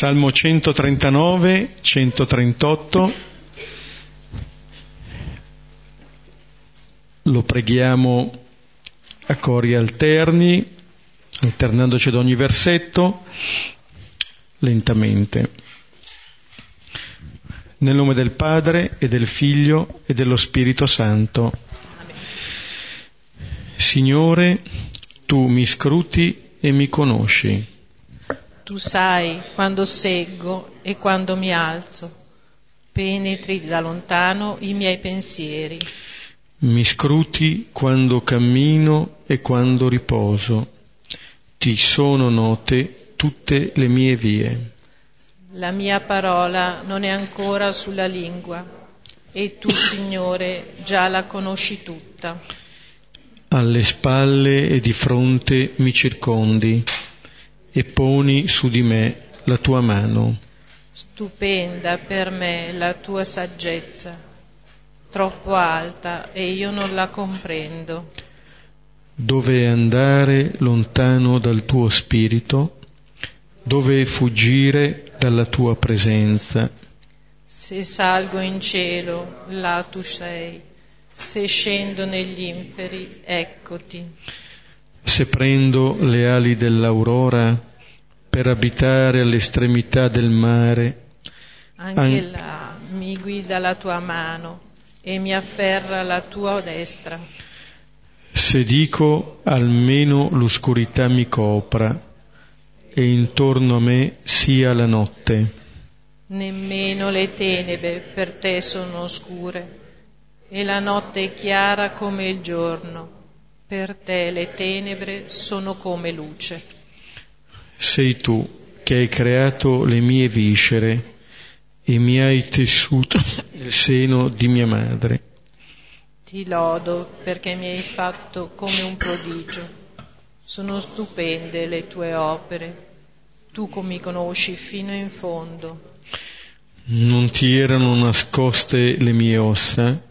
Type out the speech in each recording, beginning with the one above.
Salmo 139, 138. Lo preghiamo a cori alterni, alternandoci ad ogni versetto, lentamente. Nel nome del Padre e del Figlio e dello Spirito Santo. Signore, tu mi scruti e mi conosci tu sai quando seggo e quando mi alzo, penetri da lontano i miei pensieri. Mi scruti quando cammino e quando riposo. Ti sono note tutte le mie vie. La mia parola non è ancora sulla lingua e tu, Signore, già la conosci tutta. Alle spalle e di fronte mi circondi e poni su di me la tua mano. Stupenda per me la tua saggezza, troppo alta e io non la comprendo. Dove andare lontano dal tuo spirito? Dove fuggire dalla tua presenza? Se salgo in cielo, là tu sei. Se scendo negli inferi, eccoti se prendo le ali dell'aurora per abitare all'estremità del mare. Anche an- là mi guida la tua mano e mi afferra la tua destra. Se dico almeno l'oscurità mi copra e intorno a me sia la notte. Nemmeno le tenebre per te sono oscure e la notte è chiara come il giorno per te le tenebre sono come luce. Sei tu che hai creato le mie viscere e mi hai tessuto il seno di mia madre. Ti lodo perché mi hai fatto come un prodigio. Sono stupende le tue opere. Tu mi conosci fino in fondo. Non ti erano nascoste le mie ossa?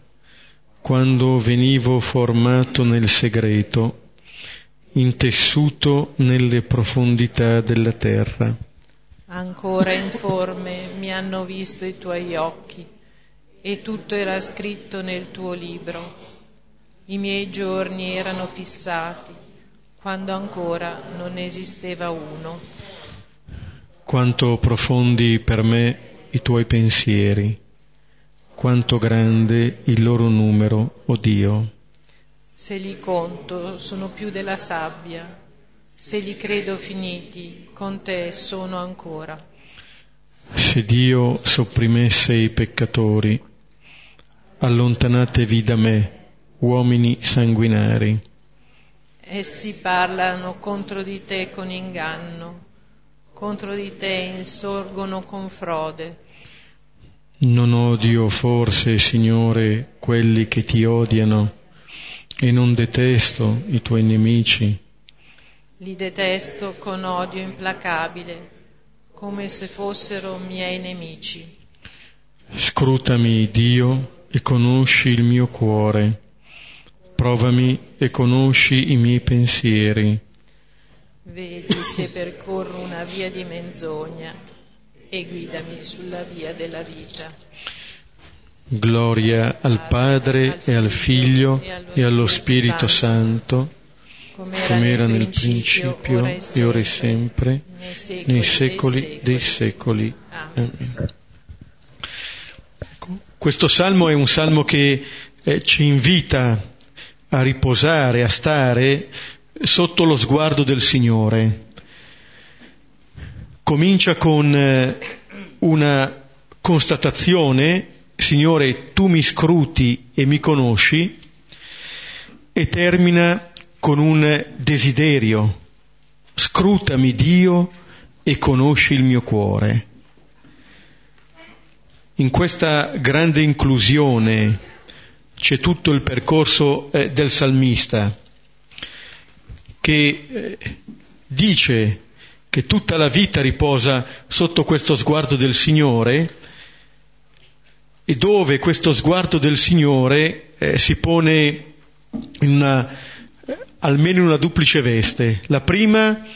Quando venivo formato nel segreto, intessuto nelle profondità della terra. Ancora informe mi hanno visto i tuoi occhi e tutto era scritto nel tuo libro. I miei giorni erano fissati quando ancora non esisteva uno. Quanto profondi per me i tuoi pensieri quanto grande il loro numero, o oh Dio. Se li conto sono più della sabbia, se li credo finiti, con te sono ancora. Se Dio sopprimesse i peccatori, allontanatevi da me, uomini sanguinari. Essi parlano contro di te con inganno, contro di te insorgono con frode non odio forse, Signore, quelli che ti odiano e non detesto i tuoi nemici. Li detesto con odio implacabile, come se fossero miei nemici. Scrutami, Dio, e conosci il mio cuore. Provami e conosci i miei pensieri. Vedi se percorro una via di menzogna e guidami sulla via della vita. Gloria al Padre e al Figlio e allo Spirito Santo, come era nel principio e ora e sempre, nei secoli dei secoli. Amen. Questo salmo è un salmo che eh, ci invita a riposare, a stare sotto lo sguardo del Signore comincia con eh, una constatazione, Signore, tu mi scruti e mi conosci, e termina con un desiderio, scrutami Dio e conosci il mio cuore. In questa grande inclusione c'è tutto il percorso eh, del salmista che eh, dice che tutta la vita riposa sotto questo sguardo del Signore e dove questo sguardo del Signore eh, si pone in una, eh, almeno in una duplice veste. La prima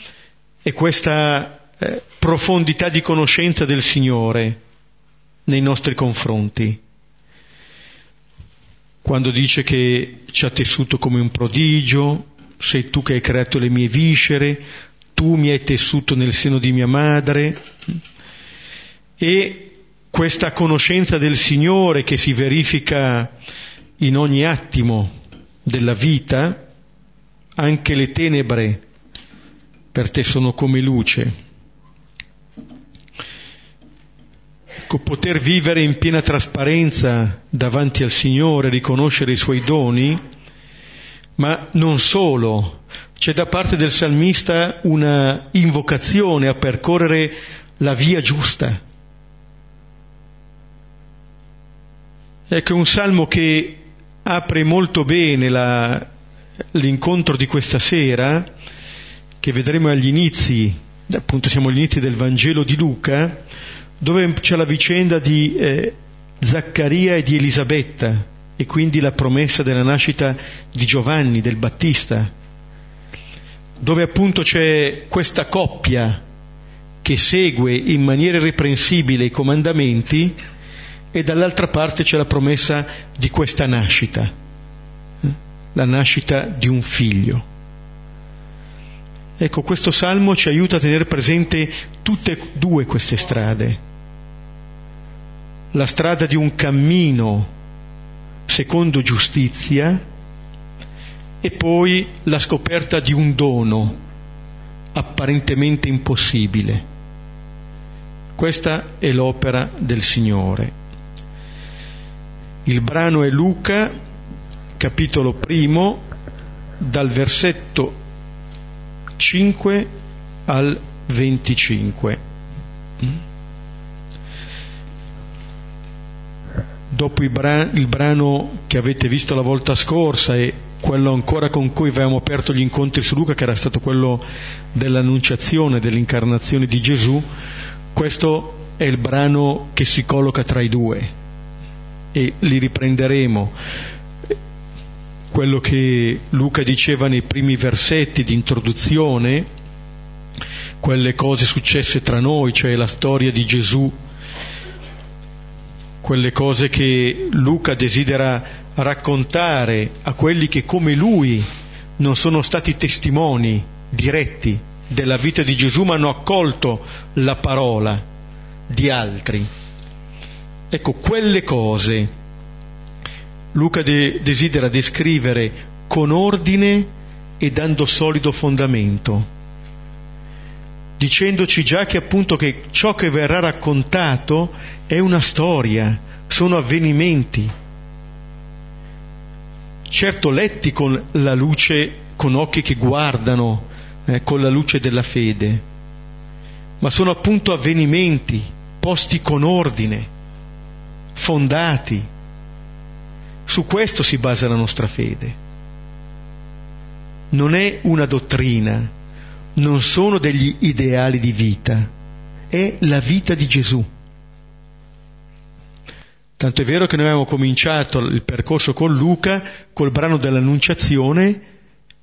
è questa eh, profondità di conoscenza del Signore nei nostri confronti. Quando dice che ci ha tessuto come un prodigio, sei tu che hai creato le mie viscere, tu mi hai tessuto nel seno di mia madre. E questa conoscenza del Signore che si verifica in ogni attimo della vita, anche le tenebre per te sono come luce. Ecco, poter vivere in piena trasparenza davanti al Signore, riconoscere i suoi doni, ma non solo, c'è da parte del salmista una invocazione a percorrere la via giusta. Ecco, un salmo che apre molto bene la, l'incontro di questa sera, che vedremo agli inizi, appunto siamo agli inizi del Vangelo di Luca, dove c'è la vicenda di eh, Zaccaria e di Elisabetta e quindi la promessa della nascita di Giovanni, del Battista, dove appunto c'è questa coppia che segue in maniera irreprensibile i comandamenti e dall'altra parte c'è la promessa di questa nascita, eh, la nascita di un figlio. Ecco, questo salmo ci aiuta a tenere presente tutte e due queste strade. La strada di un cammino secondo giustizia e poi la scoperta di un dono apparentemente impossibile. Questa è l'opera del Signore. Il brano è Luca, capitolo primo, dal versetto 5 al 25. Dopo il, bra- il brano che avete visto la volta scorsa e quello ancora con cui avevamo aperto gli incontri su Luca, che era stato quello dell'annunciazione, dell'incarnazione di Gesù, questo è il brano che si colloca tra i due e li riprenderemo. Quello che Luca diceva nei primi versetti di introduzione, quelle cose successe tra noi, cioè la storia di Gesù, quelle cose che Luca desidera raccontare a quelli che come lui non sono stati testimoni diretti della vita di Gesù, ma hanno accolto la parola di altri. Ecco, quelle cose Luca de- desidera descrivere con ordine e dando solido fondamento, dicendoci già che appunto che ciò che verrà raccontato è una storia, sono avvenimenti, certo letti con la luce, con occhi che guardano, eh, con la luce della fede, ma sono appunto avvenimenti posti con ordine, fondati su questo si basa la nostra fede. Non è una dottrina, non sono degli ideali di vita, è la vita di Gesù. Tanto è vero che noi abbiamo cominciato il percorso con Luca, col brano dell'Annunciazione,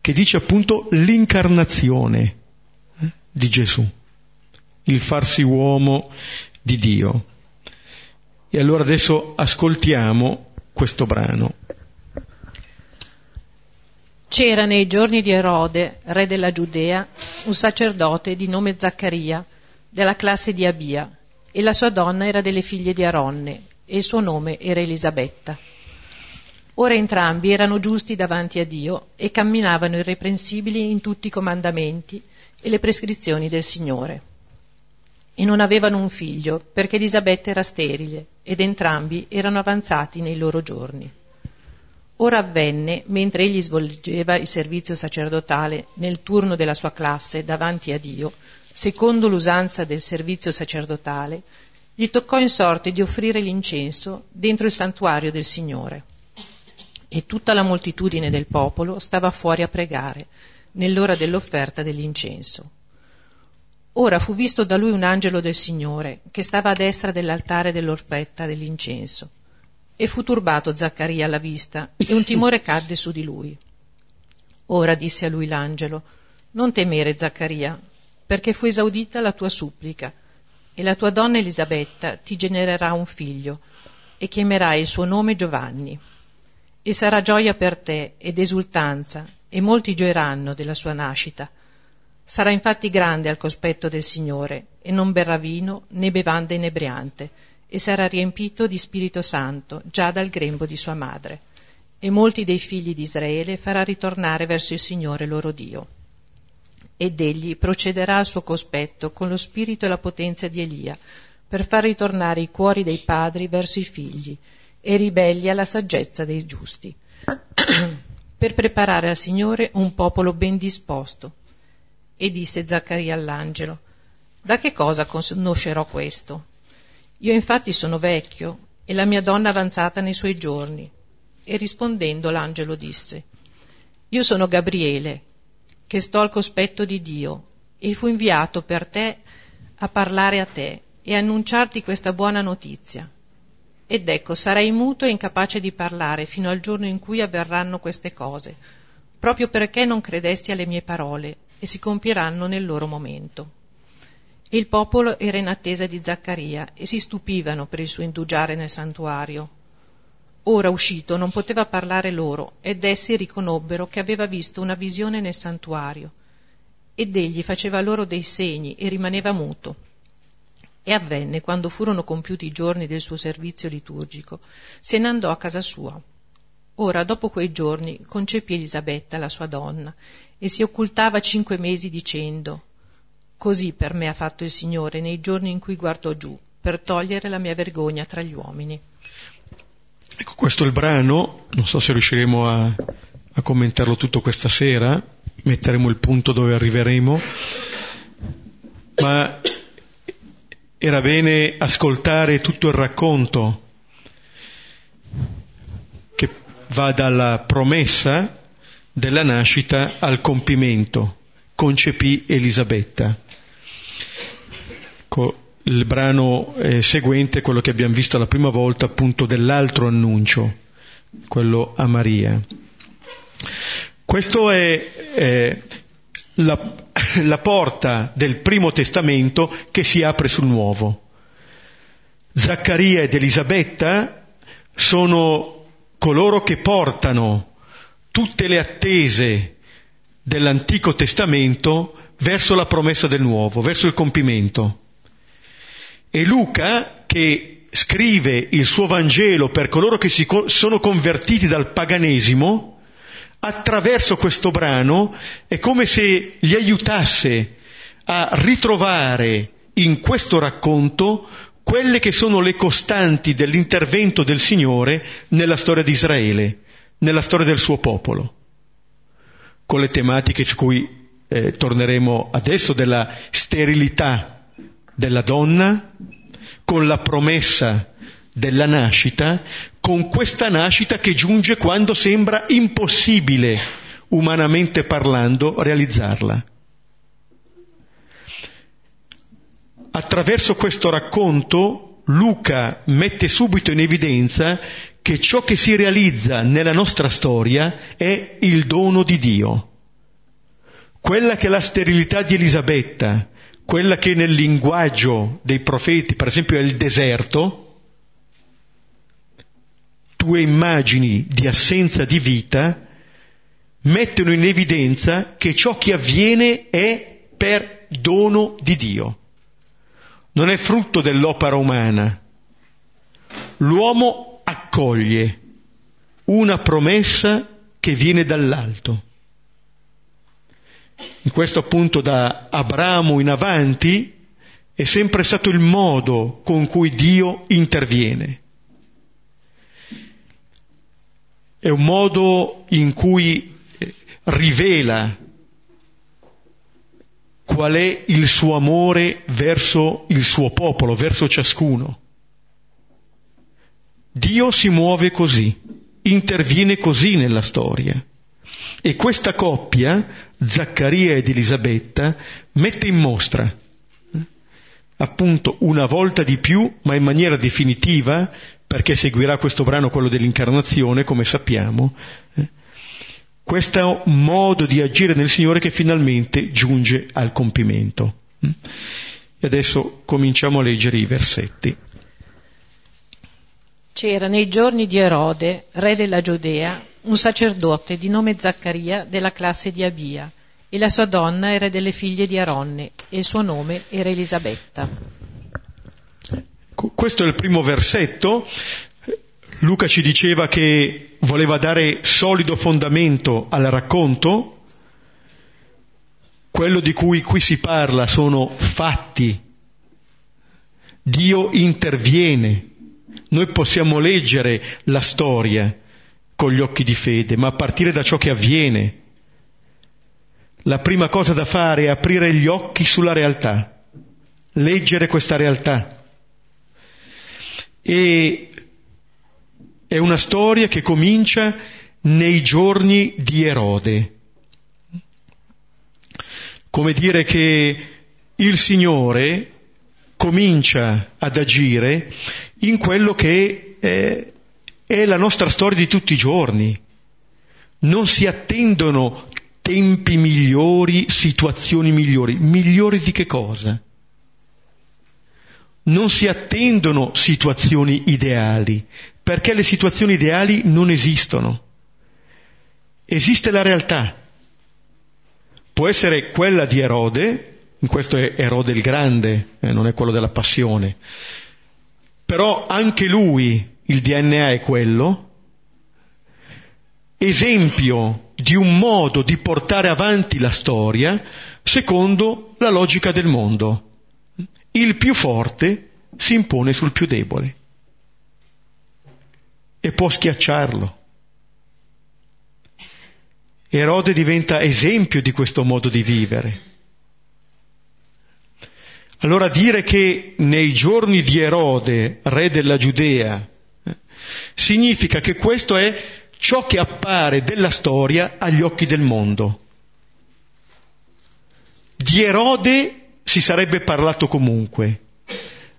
che dice appunto l'incarnazione eh, di Gesù, il farsi uomo di Dio. E allora adesso ascoltiamo questo brano. C'era nei giorni di Erode, re della Giudea, un sacerdote di nome Zaccaria, della classe di Abia, e la sua donna era delle figlie di Aronne, e il suo nome era Elisabetta. Ora entrambi erano giusti davanti a Dio e camminavano irreprensibili in tutti i comandamenti e le prescrizioni del Signore e non avevano un figlio, perché Elisabetta era sterile, ed entrambi erano avanzati nei loro giorni. Ora avvenne, mentre egli svolgeva il servizio sacerdotale nel turno della sua classe davanti a Dio, secondo l'usanza del servizio sacerdotale, gli toccò in sorte di offrire l'incenso dentro il santuario del Signore. E tutta la moltitudine del popolo stava fuori a pregare, nell'ora dell'offerta dell'incenso. Ora fu visto da lui un angelo del Signore, che stava a destra dell'altare dell'orfetta dell'incenso. E fu turbato Zaccaria alla vista, e un timore cadde su di lui. Ora disse a lui l'angelo, Non temere, Zaccaria, perché fu esaudita la tua supplica, e la tua donna Elisabetta ti genererà un figlio, e chiamerai il suo nome Giovanni. E sarà gioia per te ed esultanza, e molti gioiranno della sua nascita. Sarà infatti grande al cospetto del Signore, e non berrà vino né bevanda inebriante, e sarà riempito di Spirito Santo già dal grembo di sua madre. E molti dei figli di Israele farà ritornare verso il Signore loro Dio. Ed egli procederà al suo cospetto con lo spirito e la potenza di Elia, per far ritornare i cuori dei padri verso i figli, e ribelli alla saggezza dei giusti, per preparare al Signore un popolo ben disposto. E disse Zaccaria all'angelo, da che cosa conoscerò questo? Io infatti sono vecchio e la mia donna avanzata nei suoi giorni. E rispondendo l'angelo disse, Io sono Gabriele, che sto al cospetto di Dio, e fu inviato per te a parlare a te e annunciarti questa buona notizia. Ed ecco, sarai muto e incapace di parlare fino al giorno in cui avverranno queste cose, proprio perché non credesti alle mie parole, e si compieranno nel loro momento. E il popolo era in attesa di Zaccaria, e si stupivano per il suo indugiare nel santuario. Ora uscito non poteva parlare loro, ed essi riconobbero che aveva visto una visione nel santuario. Ed egli faceva loro dei segni e rimaneva muto. E avvenne, quando furono compiuti i giorni del suo servizio liturgico, se ne andò a casa sua. Ora, dopo quei giorni, concepì Elisabetta, la sua donna, e si occultava cinque mesi dicendo Così per me ha fatto il Signore nei giorni in cui guardò giù, per togliere la mia vergogna tra gli uomini. Ecco, questo è il brano, non so se riusciremo a, a commentarlo tutto questa sera, metteremo il punto dove arriveremo, ma era bene ascoltare tutto il racconto che va dalla promessa della nascita al compimento. Concepì Elisabetta. Il brano eh, seguente quello che abbiamo visto la prima volta, appunto, dell'altro annuncio, quello a Maria. Questo è eh, la, la porta del primo testamento che si apre sul nuovo. Zaccaria ed Elisabetta sono coloro che portano tutte le attese dell'Antico Testamento verso la promessa del nuovo, verso il compimento. E Luca, che scrive il suo Vangelo per coloro che si sono convertiti dal paganesimo, attraverso questo brano è come se li aiutasse a ritrovare in questo racconto quelle che sono le costanti dell'intervento del Signore nella storia di Israele, nella storia del suo popolo, con le tematiche su cui eh, torneremo adesso della sterilità della donna, con la promessa della nascita, con questa nascita che giunge quando sembra impossibile, umanamente parlando, realizzarla. Attraverso questo racconto Luca mette subito in evidenza che ciò che si realizza nella nostra storia è il dono di Dio. Quella che la sterilità di Elisabetta, quella che nel linguaggio dei profeti, per esempio, è il deserto, tue immagini di assenza di vita mettono in evidenza che ciò che avviene è per dono di Dio. Non è frutto dell'opera umana. L'uomo accoglie una promessa che viene dall'alto. In questo appunto da Abramo in avanti è sempre stato il modo con cui Dio interviene. È un modo in cui eh, rivela qual è il suo amore verso il suo popolo, verso ciascuno. Dio si muove così, interviene così nella storia. E questa coppia, Zaccaria ed Elisabetta, mette in mostra, eh, appunto una volta di più, ma in maniera definitiva, perché seguirà questo brano quello dell'incarnazione, come sappiamo, eh, questo modo di agire nel Signore che finalmente giunge al compimento. E adesso cominciamo a leggere i versetti. C'era nei giorni di Erode, re della Giudea, un sacerdote di nome Zaccaria della classe di Abia, e la sua donna era delle figlie di Aronne, e il suo nome era Elisabetta. Questo è il primo versetto. Luca ci diceva che voleva dare solido fondamento al racconto. Quello di cui qui si parla sono fatti. Dio interviene. Noi possiamo leggere la storia con gli occhi di fede, ma a partire da ciò che avviene. La prima cosa da fare è aprire gli occhi sulla realtà, leggere questa realtà. E è una storia che comincia nei giorni di Erode. Come dire che il Signore comincia ad agire in quello che è, è la nostra storia di tutti i giorni. Non si attendono tempi migliori, situazioni migliori. Migliori di che cosa? non si attendono situazioni ideali, perché le situazioni ideali non esistono. Esiste la realtà. Può essere quella di Erode, in questo è Erode il Grande, eh, non è quello della passione, però anche lui, il DNA è quello, esempio di un modo di portare avanti la storia secondo la logica del mondo il più forte si impone sul più debole e può schiacciarlo. Erode diventa esempio di questo modo di vivere. Allora dire che nei giorni di Erode, re della Giudea, significa che questo è ciò che appare della storia agli occhi del mondo. Di Erode si sarebbe parlato comunque.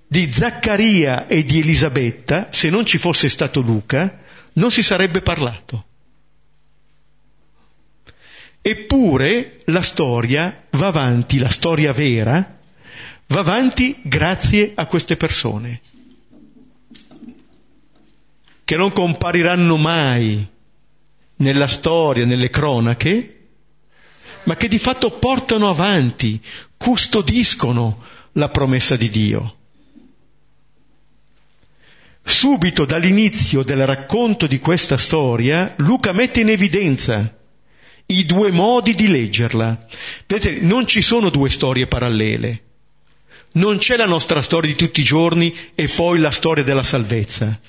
Di Zaccaria e di Elisabetta, se non ci fosse stato Luca, non si sarebbe parlato. Eppure la storia va avanti, la storia vera, va avanti grazie a queste persone, che non compariranno mai nella storia, nelle cronache, ma che di fatto portano avanti, custodiscono la promessa di Dio. Subito dall'inizio del racconto di questa storia, Luca mette in evidenza i due modi di leggerla. Vedete, non ci sono due storie parallele. Non c'è la nostra storia di tutti i giorni e poi la storia della salvezza.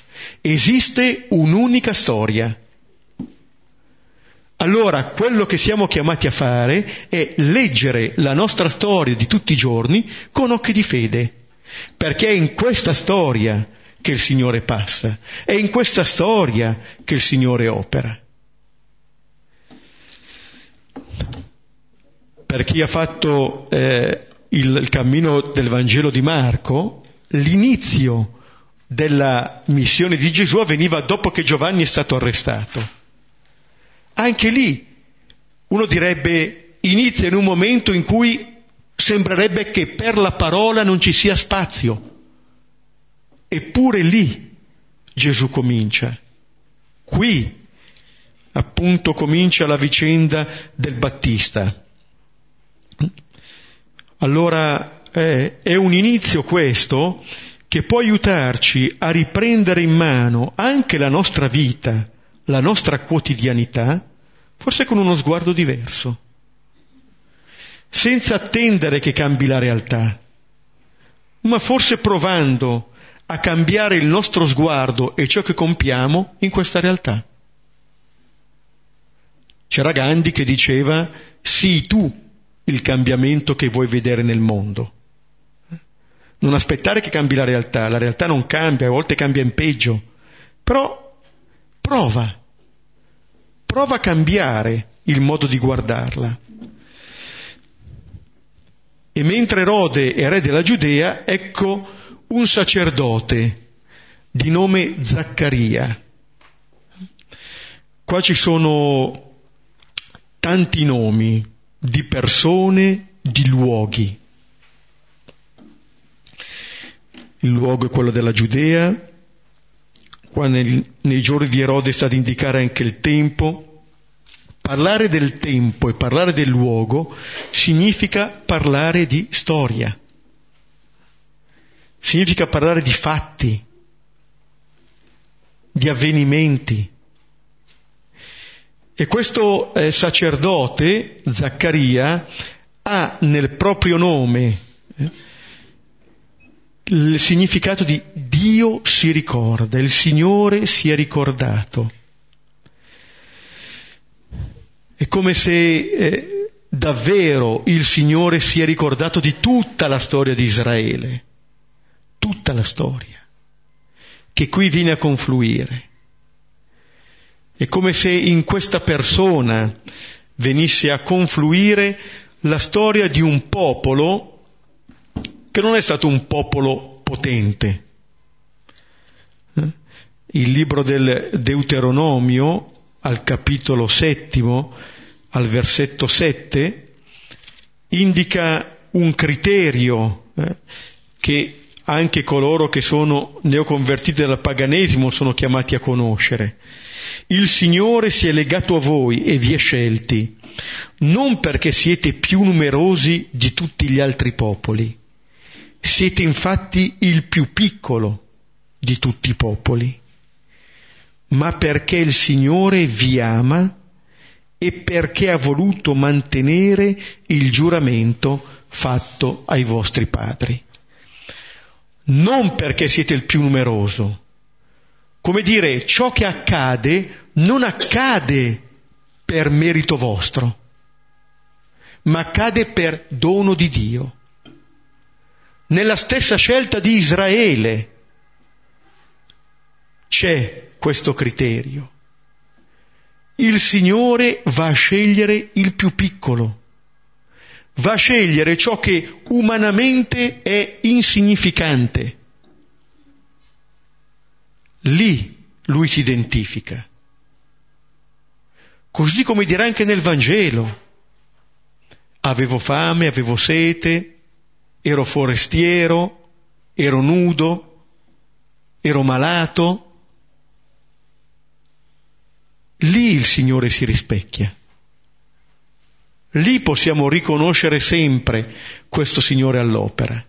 Esiste un'unica storia allora quello che siamo chiamati a fare è leggere la nostra storia di tutti i giorni con occhi di fede, perché è in questa storia che il Signore passa, è in questa storia che il Signore opera. Per chi ha fatto eh, il, il cammino del Vangelo di Marco, l'inizio della missione di Gesù avveniva dopo che Giovanni è stato arrestato. Anche lì uno direbbe inizia in un momento in cui sembrerebbe che per la parola non ci sia spazio. Eppure lì Gesù comincia. Qui appunto comincia la vicenda del Battista. Allora eh, è un inizio questo che può aiutarci a riprendere in mano anche la nostra vita la nostra quotidianità, forse con uno sguardo diverso, senza attendere che cambi la realtà, ma forse provando a cambiare il nostro sguardo e ciò che compiamo in questa realtà. C'era Gandhi che diceva, sii tu il cambiamento che vuoi vedere nel mondo. Non aspettare che cambi la realtà, la realtà non cambia, a volte cambia in peggio, però Prova, prova a cambiare il modo di guardarla. E mentre Erode è re della Giudea, ecco un sacerdote di nome Zaccaria. Qua ci sono tanti nomi di persone, di luoghi. Il luogo è quello della Giudea, qua nel, nei giorni di Erode è stato indicare anche il tempo. Parlare del tempo e parlare del luogo significa parlare di storia, significa parlare di fatti, di avvenimenti. E questo eh, sacerdote, Zaccaria, ha nel proprio nome eh, il significato di Dio si ricorda, il Signore si è ricordato. È come se eh, davvero il Signore si è ricordato di tutta la storia di Israele, tutta la storia, che qui viene a confluire. È come se in questa persona venisse a confluire la storia di un popolo che non è stato un popolo potente. Eh? Il libro del Deuteronomio, al capitolo settimo, al versetto sette, indica un criterio eh, che anche coloro che sono neoconvertiti dal paganesimo sono chiamati a conoscere. Il Signore si è legato a voi e vi ha scelti, non perché siete più numerosi di tutti gli altri popoli. Siete infatti il più piccolo di tutti i popoli, ma perché il Signore vi ama e perché ha voluto mantenere il giuramento fatto ai vostri padri. Non perché siete il più numeroso, come dire, ciò che accade non accade per merito vostro, ma accade per dono di Dio. Nella stessa scelta di Israele c'è questo criterio. Il Signore va a scegliere il più piccolo, va a scegliere ciò che umanamente è insignificante Lì lui si identifica. Così come dirà anche nel Vangelo. Avevo fame, avevo sete, ero forestiero, ero nudo, ero malato. Lì il Signore si rispecchia. Lì possiamo riconoscere sempre questo Signore all'opera.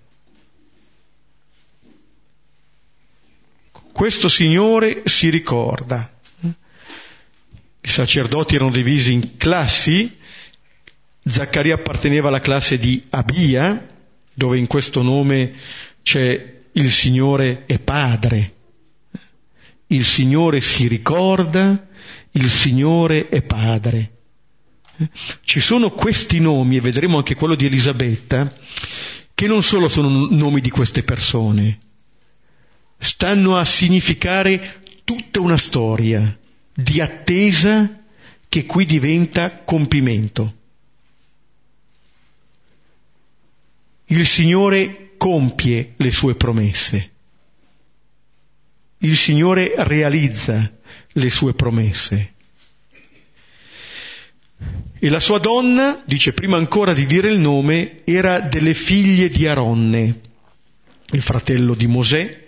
Questo Signore si ricorda. I sacerdoti erano divisi in classi, Zaccaria apparteneva alla classe di Abia, dove in questo nome c'è il Signore è Padre. Il Signore si ricorda, il Signore è Padre. Ci sono questi nomi, e vedremo anche quello di Elisabetta, che non solo sono nomi di queste persone, stanno a significare tutta una storia di attesa che qui diventa compimento. Il Signore compie le sue promesse. Il Signore realizza le sue promesse. E la sua donna, dice prima ancora di dire il nome, era delle figlie di Aronne, il fratello di Mosè,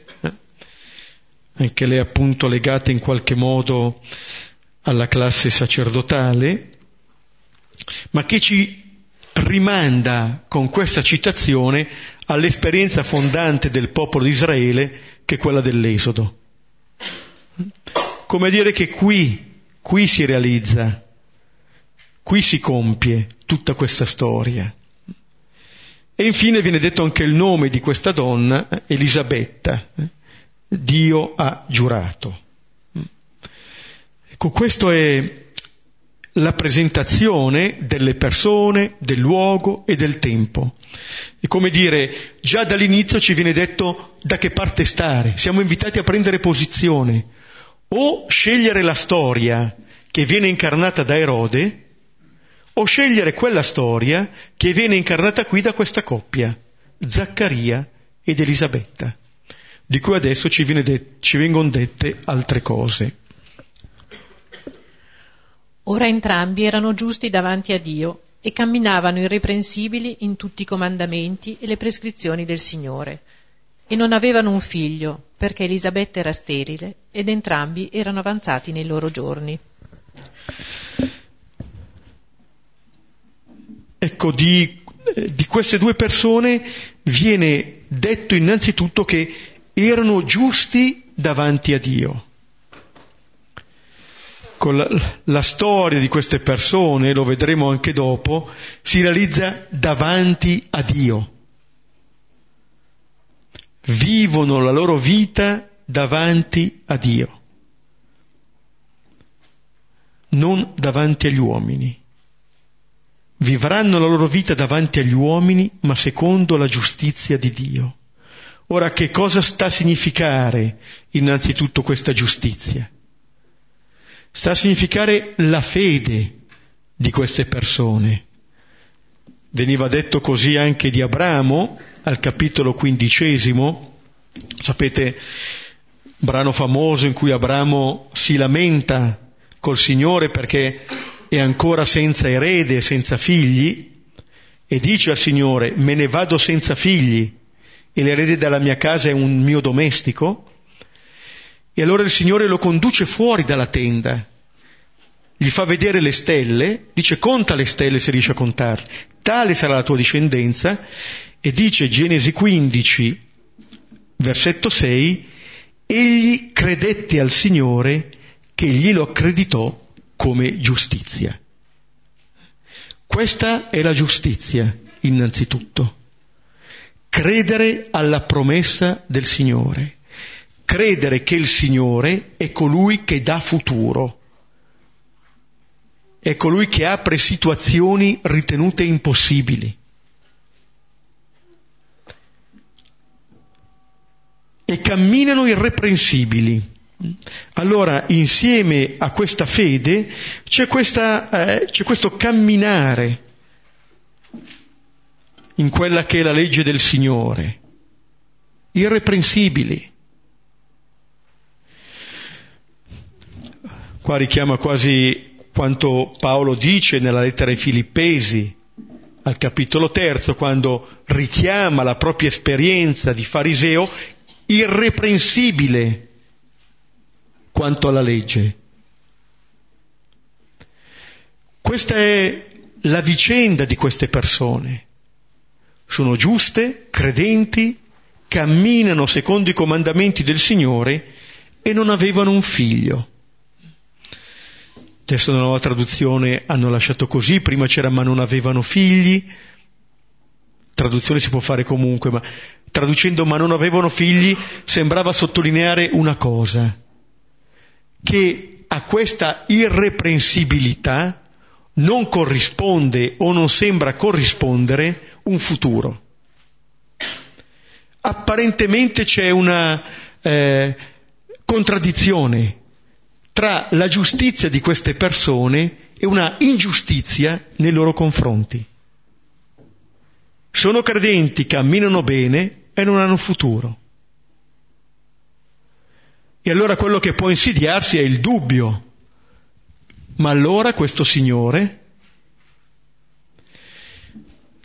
anche lei appunto legata in qualche modo alla classe sacerdotale, ma che ci rimanda con questa citazione all'esperienza fondante del popolo di Israele che è quella dell'Esodo. Come dire che qui, qui si realizza, qui si compie tutta questa storia. E infine viene detto anche il nome di questa donna, Elisabetta, Dio ha giurato. Ecco, questa è la presentazione delle persone, del luogo e del tempo. È come dire, già dall'inizio ci viene detto da che parte stare, siamo invitati a prendere posizione, o scegliere la storia che viene incarnata da Erode, o scegliere quella storia che viene incarnata qui da questa coppia, Zaccaria ed Elisabetta di cui adesso ci, det- ci vengono dette altre cose. Ora entrambi erano giusti davanti a Dio e camminavano irreprensibili in tutti i comandamenti e le prescrizioni del Signore. E non avevano un figlio, perché Elisabetta era sterile ed entrambi erano avanzati nei loro giorni. Ecco, di, eh, di queste due persone viene detto innanzitutto che erano giusti davanti a Dio. Con la, la, storia di queste persone, lo vedremo anche dopo, si realizza davanti a Dio. Vivono la loro vita davanti a Dio, non davanti agli uomini. Vivranno la loro vita davanti agli uomini, ma secondo la giustizia di Dio. Ora, che cosa sta a significare innanzitutto questa giustizia? Sta a significare la fede di queste persone. Veniva detto così anche di Abramo al capitolo quindicesimo. Sapete, brano famoso in cui Abramo si lamenta col Signore perché è ancora senza erede, senza figli, e dice al Signore, me ne vado senza figli, e l'erede della mia casa è un mio domestico, e allora il Signore lo conduce fuori dalla tenda, gli fa vedere le stelle, dice conta le stelle se riesci a contarle, tale sarà la tua discendenza, e dice Genesi 15, versetto 6, egli credette al Signore che glielo accreditò come giustizia. Questa è la giustizia, innanzitutto. Credere alla promessa del Signore. Credere che il Signore è colui che dà futuro. È colui che apre situazioni ritenute impossibili. E camminano irreprensibili allora, insieme a questa fede c'è, questa, eh, c'è questo camminare in quella che è la legge del Signore, irreprensibili. Qua richiama quasi quanto Paolo dice nella lettera ai Filippesi, al capitolo terzo, quando richiama la propria esperienza di fariseo irreprensibile quanto alla legge. Questa è la vicenda di queste persone. Sono giuste, credenti, camminano secondo i comandamenti del Signore e non avevano un figlio. Adesso nella nuova traduzione hanno lasciato così, prima c'era ma non avevano figli, traduzione si può fare comunque, ma traducendo ma non avevano figli sembrava sottolineare una cosa, che a questa irreprensibilità non corrisponde o non sembra corrispondere un futuro. Apparentemente c'è una eh, contraddizione tra la giustizia di queste persone e una ingiustizia nei loro confronti. Sono credenti, camminano bene e non hanno futuro. E allora quello che può insidiarsi è il dubbio. Ma allora questo Signore,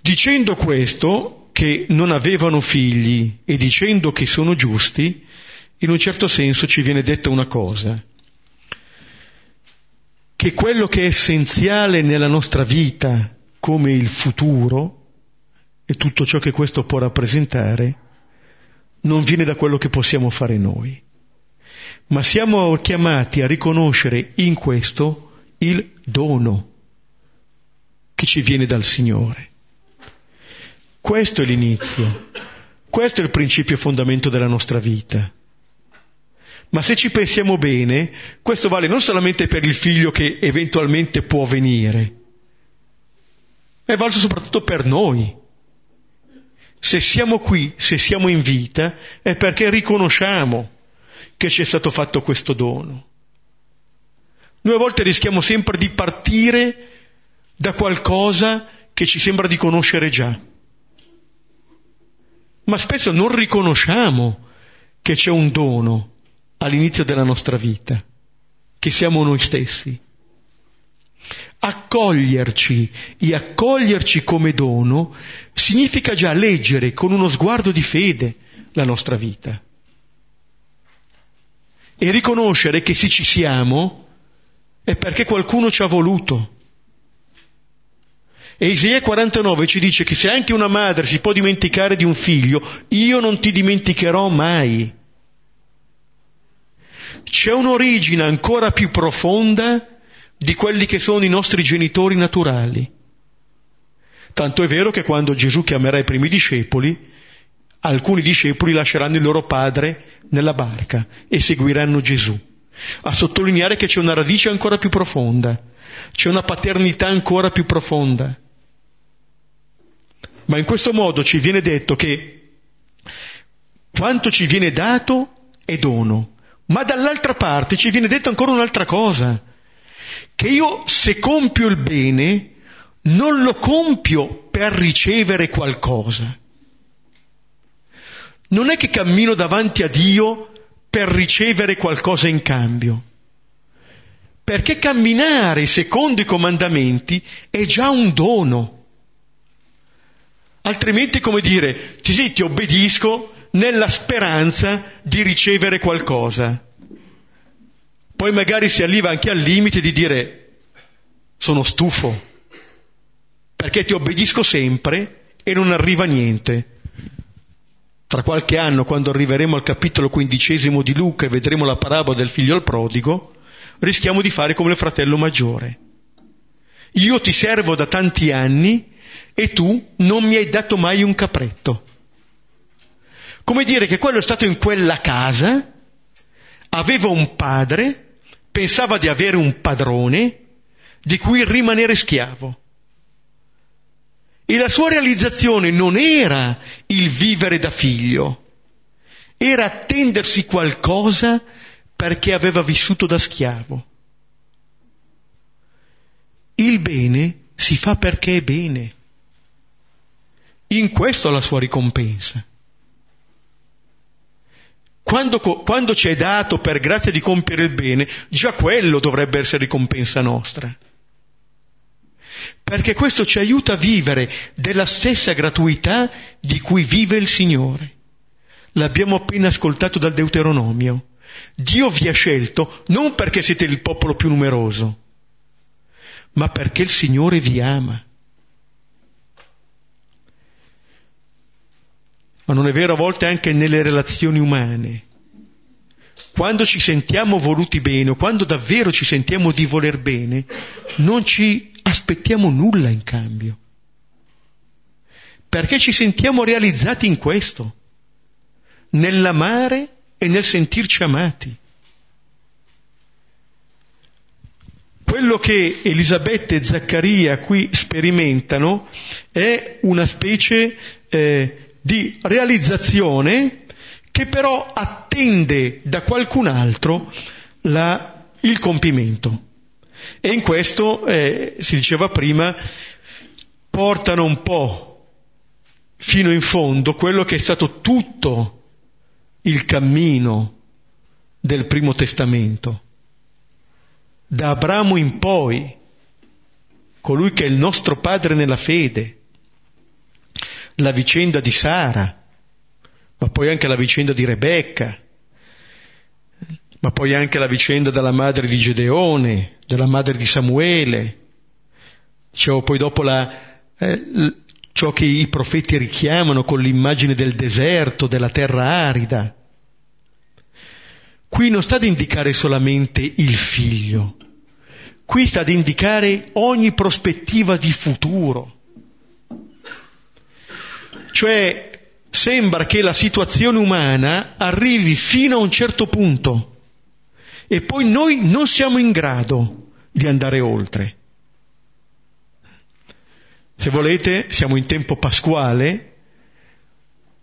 dicendo questo, che non avevano figli e dicendo che sono giusti, in un certo senso ci viene detta una cosa, che quello che è essenziale nella nostra vita come il futuro e tutto ciò che questo può rappresentare, non viene da quello che possiamo fare noi. Ma siamo chiamati a riconoscere in questo il dono che ci viene dal Signore. Questo è l'inizio, questo è il principio fondamento della nostra vita. Ma se ci pensiamo bene, questo vale non solamente per il figlio che eventualmente può venire, è valso soprattutto per noi. Se siamo qui, se siamo in vita, è perché riconosciamo che ci è stato fatto questo dono. Noi a volte rischiamo sempre di partire da qualcosa che ci sembra di conoscere già, ma spesso non riconosciamo che c'è un dono all'inizio della nostra vita, che siamo noi stessi. accoglierci e accoglierci come dono significa già leggere con uno sguardo di fede la nostra vita e riconoscere che se ci siamo è perché qualcuno ci ha voluto. E Isaia 49 ci dice che se anche una madre si può dimenticare di un figlio, io non ti dimenticherò mai. C'è un'origine ancora più profonda di quelli che sono i nostri genitori naturali. Tanto è vero che quando Gesù chiamerà i primi discepoli, alcuni discepoli lasceranno il loro padre nella barca e seguiranno Gesù, a sottolineare che c'è una radice ancora più profonda, c'è una paternità ancora più profonda. Ma in questo modo ci viene detto che quanto ci viene dato è dono, ma dall'altra parte ci viene detto ancora un'altra cosa, che io se compio il bene non lo compio per ricevere qualcosa. Non è che cammino davanti a Dio per ricevere qualcosa in cambio. Perché camminare secondo i comandamenti è già un dono. Altrimenti, come dire, sì, ti obbedisco nella speranza di ricevere qualcosa. Poi magari si arriva anche al limite di dire sono stufo, perché ti obbedisco sempre e non arriva niente. Tra qualche anno, quando arriveremo al capitolo quindicesimo di Luca e vedremo la parabola del figlio al prodigo, rischiamo di fare come il fratello maggiore. Io ti servo da tanti anni e tu non mi hai dato mai un capretto. Come dire che quello è stato in quella casa, aveva un padre, pensava di avere un padrone di cui rimanere schiavo. E la sua realizzazione non era il vivere da figlio, era attendersi qualcosa perché aveva vissuto da schiavo. Il bene si fa perché è bene. In questo la sua ricompensa. Quando, quando ci è dato per grazia di compiere il bene, già quello dovrebbe essere ricompensa nostra. Perché questo ci aiuta a vivere della stessa gratuità di cui vive il Signore. L'abbiamo appena ascoltato dal Deuteronomio. Dio vi ha scelto non perché siete il popolo più numeroso, ma perché il Signore vi ama. ma non è vero a volte anche nelle relazioni umane. Quando ci sentiamo voluti bene o quando davvero ci sentiamo di voler bene, non ci aspettiamo nulla in cambio. Perché ci sentiamo realizzati in questo, nell'amare e nel sentirci amati. Quello che Elisabetta e Zaccaria qui sperimentano è una specie eh, di realizzazione che però attende da qualcun altro la, il compimento. E in questo, eh, si diceva prima, portano un po' fino in fondo quello che è stato tutto il cammino del primo testamento. Da Abramo in poi, colui che è il nostro padre nella fede, la vicenda di Sara, ma poi anche la vicenda di Rebecca, ma poi anche la vicenda della madre di Gedeone, della madre di Samuele, cioè poi dopo la, eh, ciò che i profeti richiamano con l'immagine del deserto, della terra arida. Qui non sta ad indicare solamente il figlio, qui sta ad indicare ogni prospettiva di futuro. Cioè sembra che la situazione umana arrivi fino a un certo punto e poi noi non siamo in grado di andare oltre. Se volete, siamo in tempo pasquale,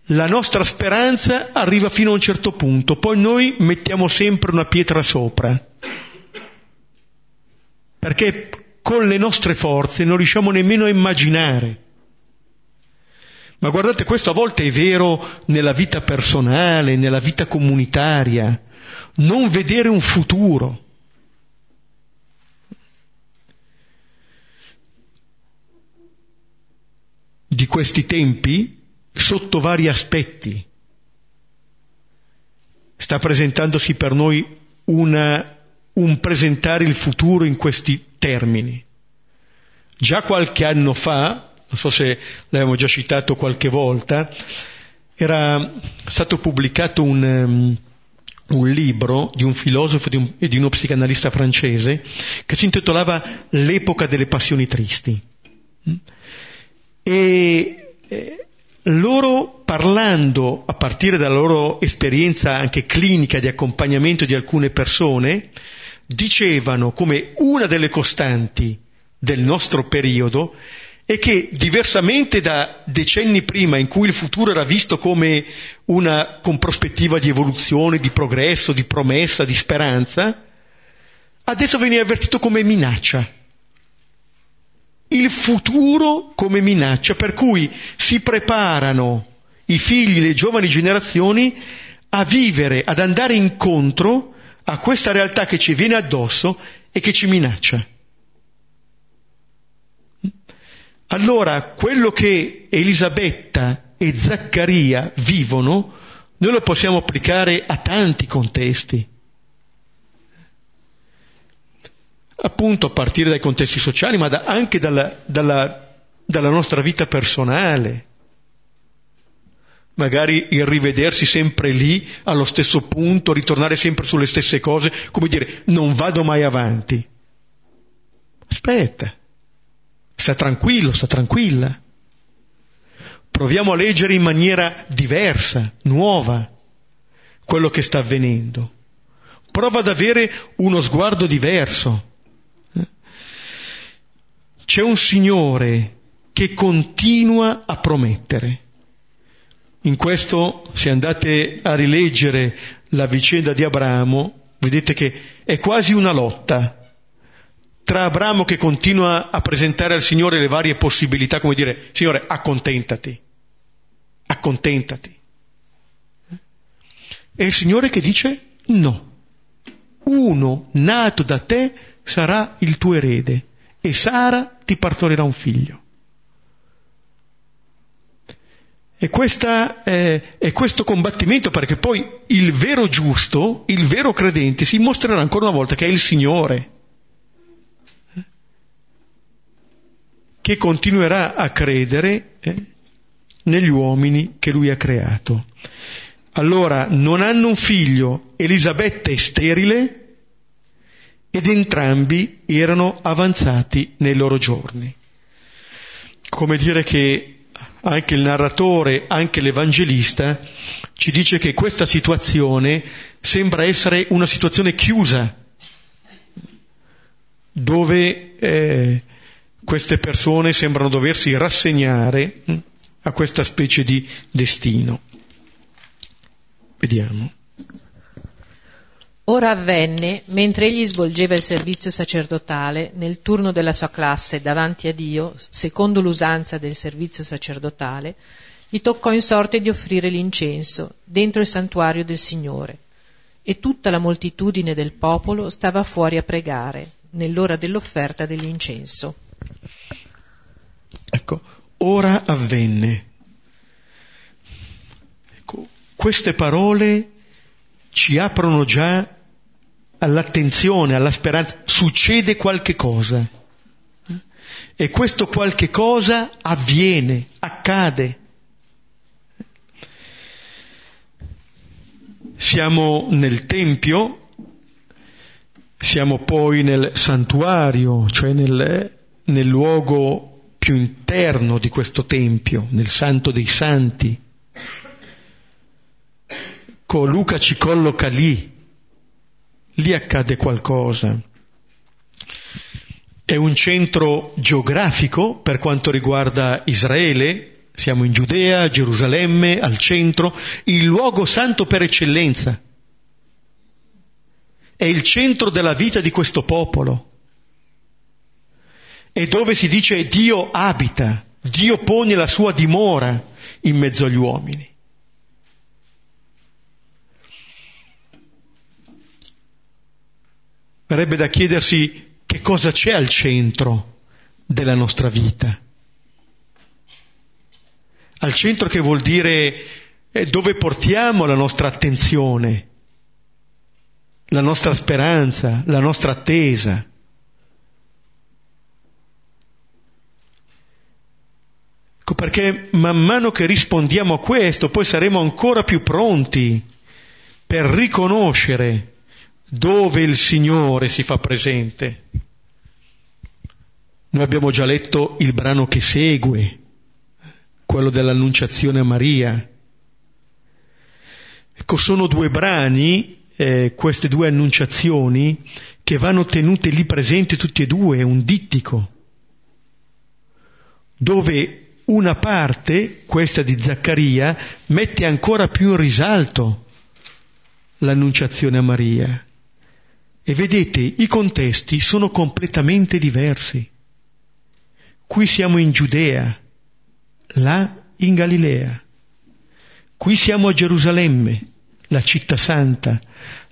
la nostra speranza arriva fino a un certo punto, poi noi mettiamo sempre una pietra sopra, perché con le nostre forze non riusciamo nemmeno a immaginare ma guardate, questo a volte è vero nella vita personale, nella vita comunitaria non vedere un futuro. di questi tempi sotto vari aspetti. Sta presentandosi per noi una, un presentare il futuro in questi termini. Già qualche anno fa, non so se l'abbiamo già citato qualche volta, era stato pubblicato un, ehm, un libro di un filosofo e di, un, e di uno psicanalista francese che si intitolava L'epoca delle passioni tristi. E eh, loro parlando, a partire dalla loro esperienza anche clinica di accompagnamento di alcune persone, dicevano come una delle costanti del nostro periodo è che diversamente da decenni prima in cui il futuro era visto come una con prospettiva di evoluzione, di progresso, di promessa, di speranza, adesso veniva avvertito come minaccia. Il futuro come minaccia, per cui si preparano i figli, le giovani generazioni a vivere, ad andare incontro a questa realtà che ci viene addosso e che ci minaccia. Allora quello che Elisabetta e Zaccaria vivono, noi lo possiamo applicare a tanti contesti. Appunto a partire dai contesti sociali, ma da, anche dalla, dalla, dalla nostra vita personale. Magari il rivedersi sempre lì, allo stesso punto, ritornare sempre sulle stesse cose, come dire, non vado mai avanti. Aspetta sta tranquillo, sta tranquilla. Proviamo a leggere in maniera diversa, nuova, quello che sta avvenendo. Prova ad avere uno sguardo diverso. C'è un Signore che continua a promettere. In questo, se andate a rileggere la vicenda di Abramo, vedete che è quasi una lotta tra Abramo che continua a presentare al Signore le varie possibilità, come dire, Signore, accontentati, accontentati. E il Signore che dice no, uno nato da te sarà il tuo erede e Sara ti partorirà un figlio. E, questa, eh, è questo combattimento perché poi il vero giusto, il vero credente si mostrerà ancora una volta che è il Signore che continuerà a credere eh, negli uomini che lui ha creato. Allora non hanno un figlio, Elisabetta è sterile ed entrambi erano avanzati nei loro giorni. Come dire che anche il narratore, anche l'Evangelista ci dice che questa situazione sembra essere una situazione chiusa, dove eh, queste persone sembrano doversi rassegnare hm, a questa specie di destino. Vediamo. Ora avvenne, mentre egli svolgeva il servizio sacerdotale, nel turno della sua classe davanti a Dio, secondo l'usanza del servizio sacerdotale, gli toccò in sorte di offrire l'incenso dentro il santuario del Signore, e tutta la moltitudine del popolo stava fuori a pregare, nell'ora dell'offerta dell'incenso. Ecco, ora avvenne. Ecco, queste parole ci aprono già all'attenzione, alla speranza. Succede qualche cosa. E questo qualche cosa avviene, accade. Siamo nel Tempio, siamo poi nel santuario, cioè nel, nel luogo più interno di questo Tempio, nel Santo dei Santi. Luca ci colloca lì, lì accade qualcosa. È un centro geografico per quanto riguarda Israele, siamo in Giudea, Gerusalemme, al centro, il luogo santo per eccellenza. È il centro della vita di questo popolo e dove si dice Dio abita, Dio pone la sua dimora in mezzo agli uomini. Verrebbe da chiedersi che cosa c'è al centro della nostra vita. al centro che vuol dire eh, dove portiamo la nostra attenzione, la nostra speranza, la nostra attesa. Ecco perché man mano che rispondiamo a questo poi saremo ancora più pronti per riconoscere dove il Signore si fa presente. Noi abbiamo già letto il brano che segue, quello dell'Annunciazione a Maria. Ecco, sono due brani, eh, queste due annunciazioni, che vanno tenute lì presenti tutti e due, un dittico, dove una parte, questa di Zaccaria, mette ancora più in risalto l'annunciazione a Maria. E vedete, i contesti sono completamente diversi. Qui siamo in Giudea, là in Galilea. Qui siamo a Gerusalemme, la città santa.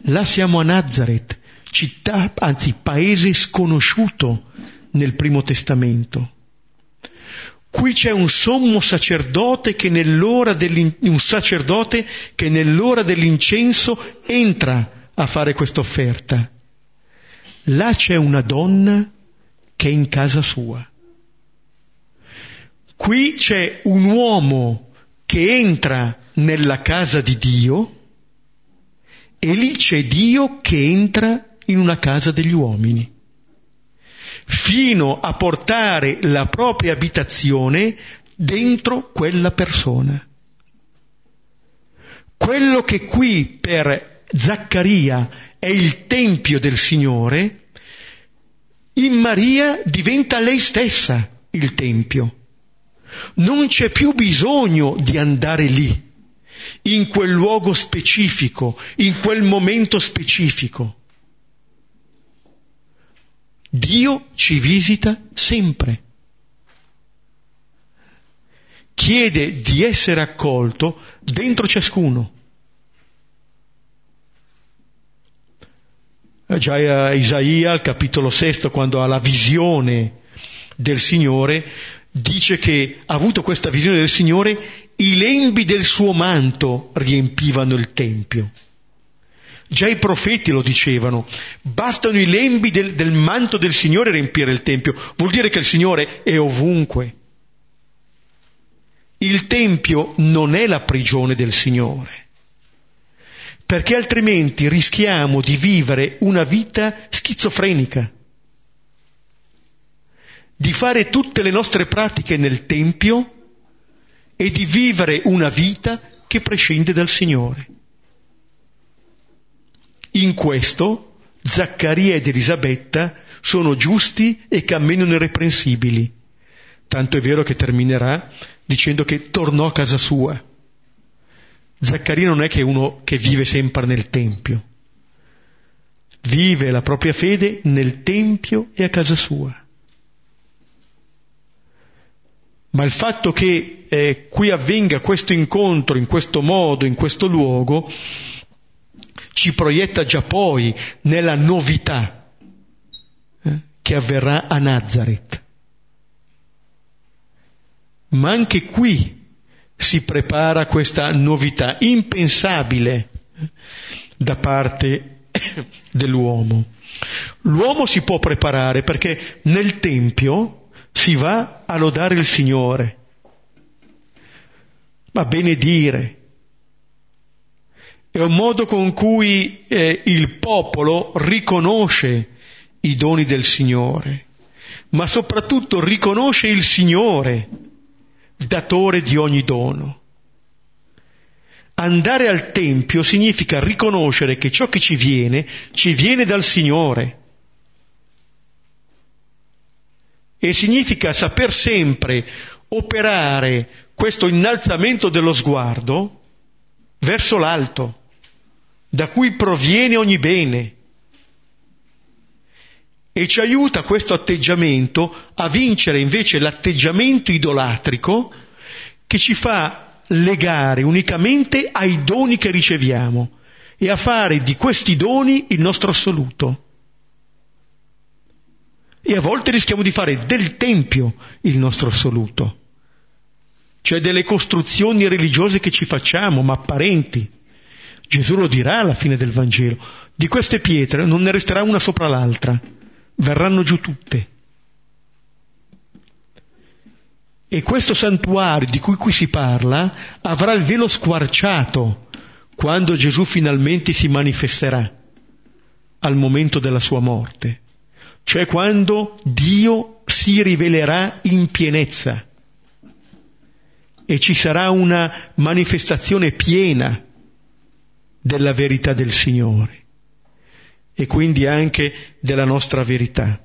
Là siamo a Nazareth, città, anzi paese sconosciuto nel Primo Testamento. Qui c'è un sommo sacerdote che nell'ora sacerdote che nell'ora dell'incenso entra a fare questa offerta. Là c'è una donna che è in casa sua. Qui c'è un uomo che entra nella casa di Dio e lì c'è Dio che entra in una casa degli uomini fino a portare la propria abitazione dentro quella persona. Quello che qui per Zaccaria è il Tempio del Signore, in Maria diventa lei stessa il Tempio. Non c'è più bisogno di andare lì, in quel luogo specifico, in quel momento specifico. Dio ci visita sempre. Chiede di essere accolto dentro ciascuno. Eh, già Isaia, al capitolo sesto, quando ha la visione del Signore, dice che ha avuto questa visione del Signore, i lembi del suo manto riempivano il Tempio. Già i profeti lo dicevano, bastano i lembi del, del manto del Signore a riempire il Tempio, vuol dire che il Signore è ovunque. Il Tempio non è la prigione del Signore, perché altrimenti rischiamo di vivere una vita schizofrenica, di fare tutte le nostre pratiche nel Tempio e di vivere una vita che prescinde dal Signore. In questo Zaccaria ed Elisabetta sono giusti e camminano irreprensibili. Tanto è vero che terminerà dicendo che tornò a casa sua. Zaccaria non è che uno che vive sempre nel Tempio. Vive la propria fede nel Tempio e a casa sua. Ma il fatto che eh, qui avvenga questo incontro in questo modo, in questo luogo, ci proietta già poi nella novità eh, che avverrà a Nazareth. Ma anche qui si prepara questa novità impensabile eh, da parte dell'uomo. L'uomo si può preparare perché nel Tempio si va a lodare il Signore, a benedire, è un modo con cui eh, il popolo riconosce i doni del Signore, ma soprattutto riconosce il Signore, datore di ogni dono. Andare al Tempio significa riconoscere che ciò che ci viene, ci viene dal Signore. E significa saper sempre operare questo innalzamento dello sguardo verso l'alto, da cui proviene ogni bene. E ci aiuta questo atteggiamento a vincere invece l'atteggiamento idolatrico che ci fa legare unicamente ai doni che riceviamo e a fare di questi doni il nostro assoluto. E a volte rischiamo di fare del Tempio il nostro assoluto cioè delle costruzioni religiose che ci facciamo, ma apparenti. Gesù lo dirà alla fine del Vangelo. Di queste pietre non ne resterà una sopra l'altra, verranno giù tutte. E questo santuario di cui qui si parla avrà il velo squarciato quando Gesù finalmente si manifesterà al momento della sua morte, cioè quando Dio si rivelerà in pienezza e ci sarà una manifestazione piena della verità del Signore e quindi anche della nostra verità.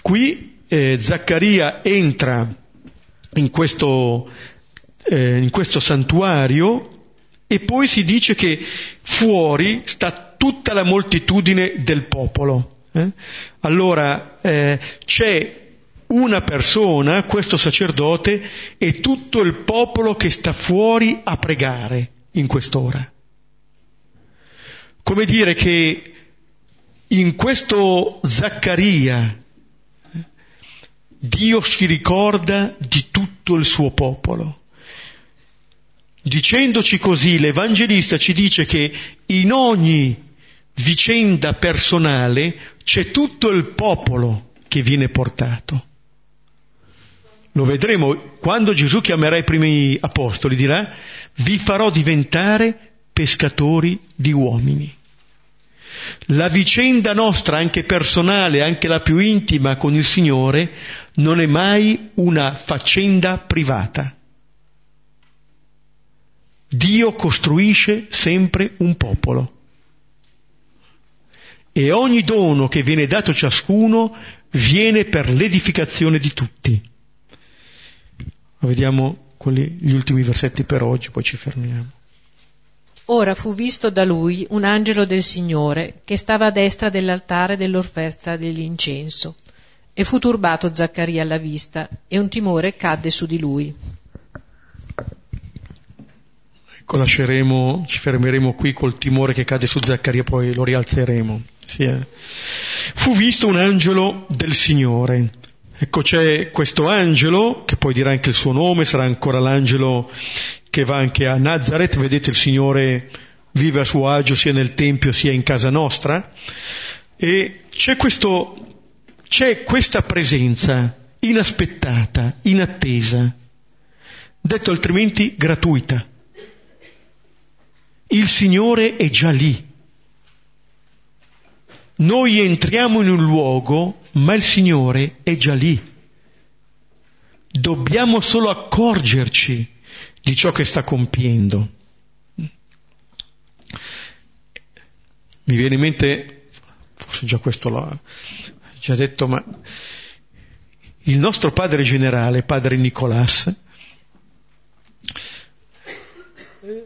Qui eh, Zaccaria entra in questo, eh, in questo santuario e poi si dice che fuori sta tutta la moltitudine del popolo. Eh? Allora eh, c'è una persona, questo sacerdote, e tutto il popolo che sta fuori a pregare in quest'ora. Come dire che in questo Zaccaria Dio si ricorda di tutto il suo popolo. Dicendoci così, l'Evangelista ci dice che in ogni vicenda personale c'è tutto il popolo che viene portato. Lo vedremo quando Gesù chiamerà i primi apostoli, dirà, vi farò diventare pescatori di uomini. La vicenda nostra, anche personale, anche la più intima con il Signore, non è mai una faccenda privata. Dio costruisce sempre un popolo e ogni dono che viene dato ciascuno viene per l'edificazione di tutti. Vediamo quelli, gli ultimi versetti per oggi, poi ci fermiamo. Ora fu visto da lui un angelo del Signore che stava a destra dell'altare dell'offerta dell'incenso. E fu turbato Zaccaria alla vista, e un timore cadde su di lui. Ecco, lasceremo, ci fermeremo qui col timore che cade su Zaccaria, poi lo rialzeremo. Sì, eh. Fu visto un angelo del Signore. Ecco, c'è questo angelo, che poi dirà anche il suo nome, sarà ancora l'angelo che va anche a Nazareth, vedete il Signore vive a suo agio sia nel Tempio sia in casa nostra, e c'è, questo, c'è questa presenza inaspettata, inattesa, detto altrimenti gratuita. Il Signore è già lì. Noi entriamo in un luogo, ma il Signore è già lì. Dobbiamo solo accorgerci di ciò che sta compiendo. Mi viene in mente, forse già questo l'ho già detto, ma il nostro padre generale, padre Nicolas,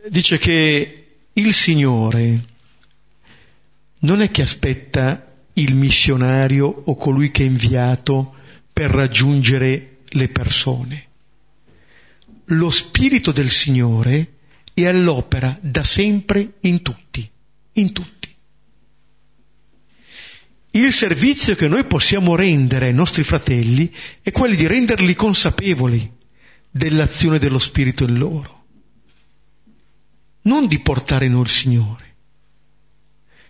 dice che il Signore non è che aspetta il missionario o colui che è inviato per raggiungere le persone lo Spirito del Signore è all'opera da sempre in tutti, in tutti. Il servizio che noi possiamo rendere ai nostri fratelli è quello di renderli consapevoli dell'azione dello Spirito in loro, non di portare noi il Signore.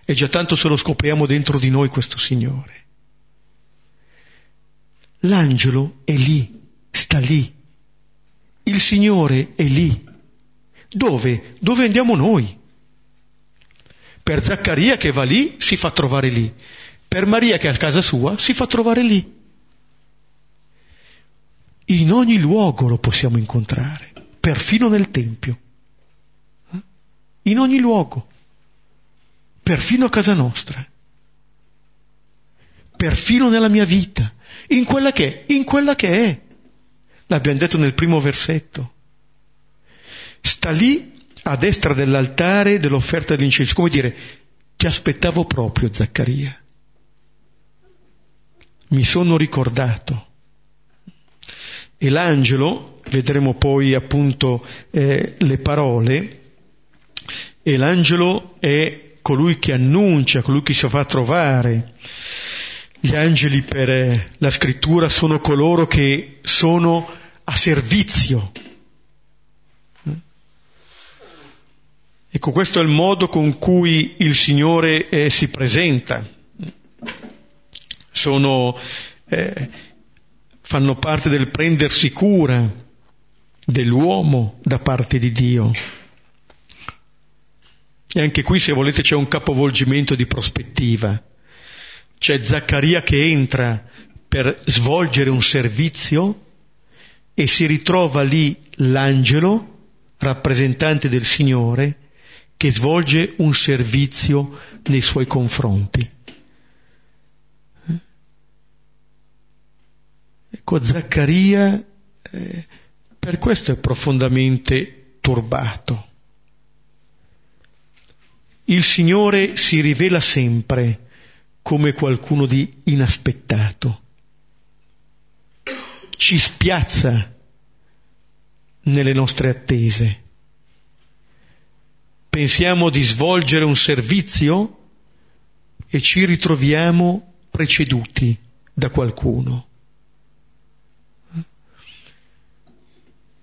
E già tanto se lo scopriamo dentro di noi questo Signore. L'angelo è lì, sta lì, il Signore è lì. Dove? Dove andiamo noi? Per Zaccaria che va lì si fa trovare lì. Per Maria che è a casa sua si fa trovare lì. In ogni luogo lo possiamo incontrare, perfino nel Tempio. Eh? In ogni luogo, perfino a casa nostra, perfino nella mia vita, in quella che è, in quella che è. L'abbiamo detto nel primo versetto. Sta lì a destra dell'altare dell'offerta dell'incenso. Come dire, ti aspettavo proprio, Zaccaria. Mi sono ricordato. E l'angelo, vedremo poi appunto eh, le parole, e l'angelo è colui che annuncia, colui che si fa trovare. Gli angeli per la scrittura sono coloro che sono a servizio. Ecco, questo è il modo con cui il Signore eh, si presenta. Sono, eh, fanno parte del prendersi cura dell'uomo da parte di Dio. E anche qui, se volete, c'è un capovolgimento di prospettiva. C'è Zaccaria che entra per svolgere un servizio e si ritrova lì l'angelo, rappresentante del Signore, che svolge un servizio nei suoi confronti. Ecco, Zaccaria eh, per questo è profondamente turbato. Il Signore si rivela sempre come qualcuno di inaspettato. Ci spiazza nelle nostre attese. Pensiamo di svolgere un servizio e ci ritroviamo preceduti da qualcuno.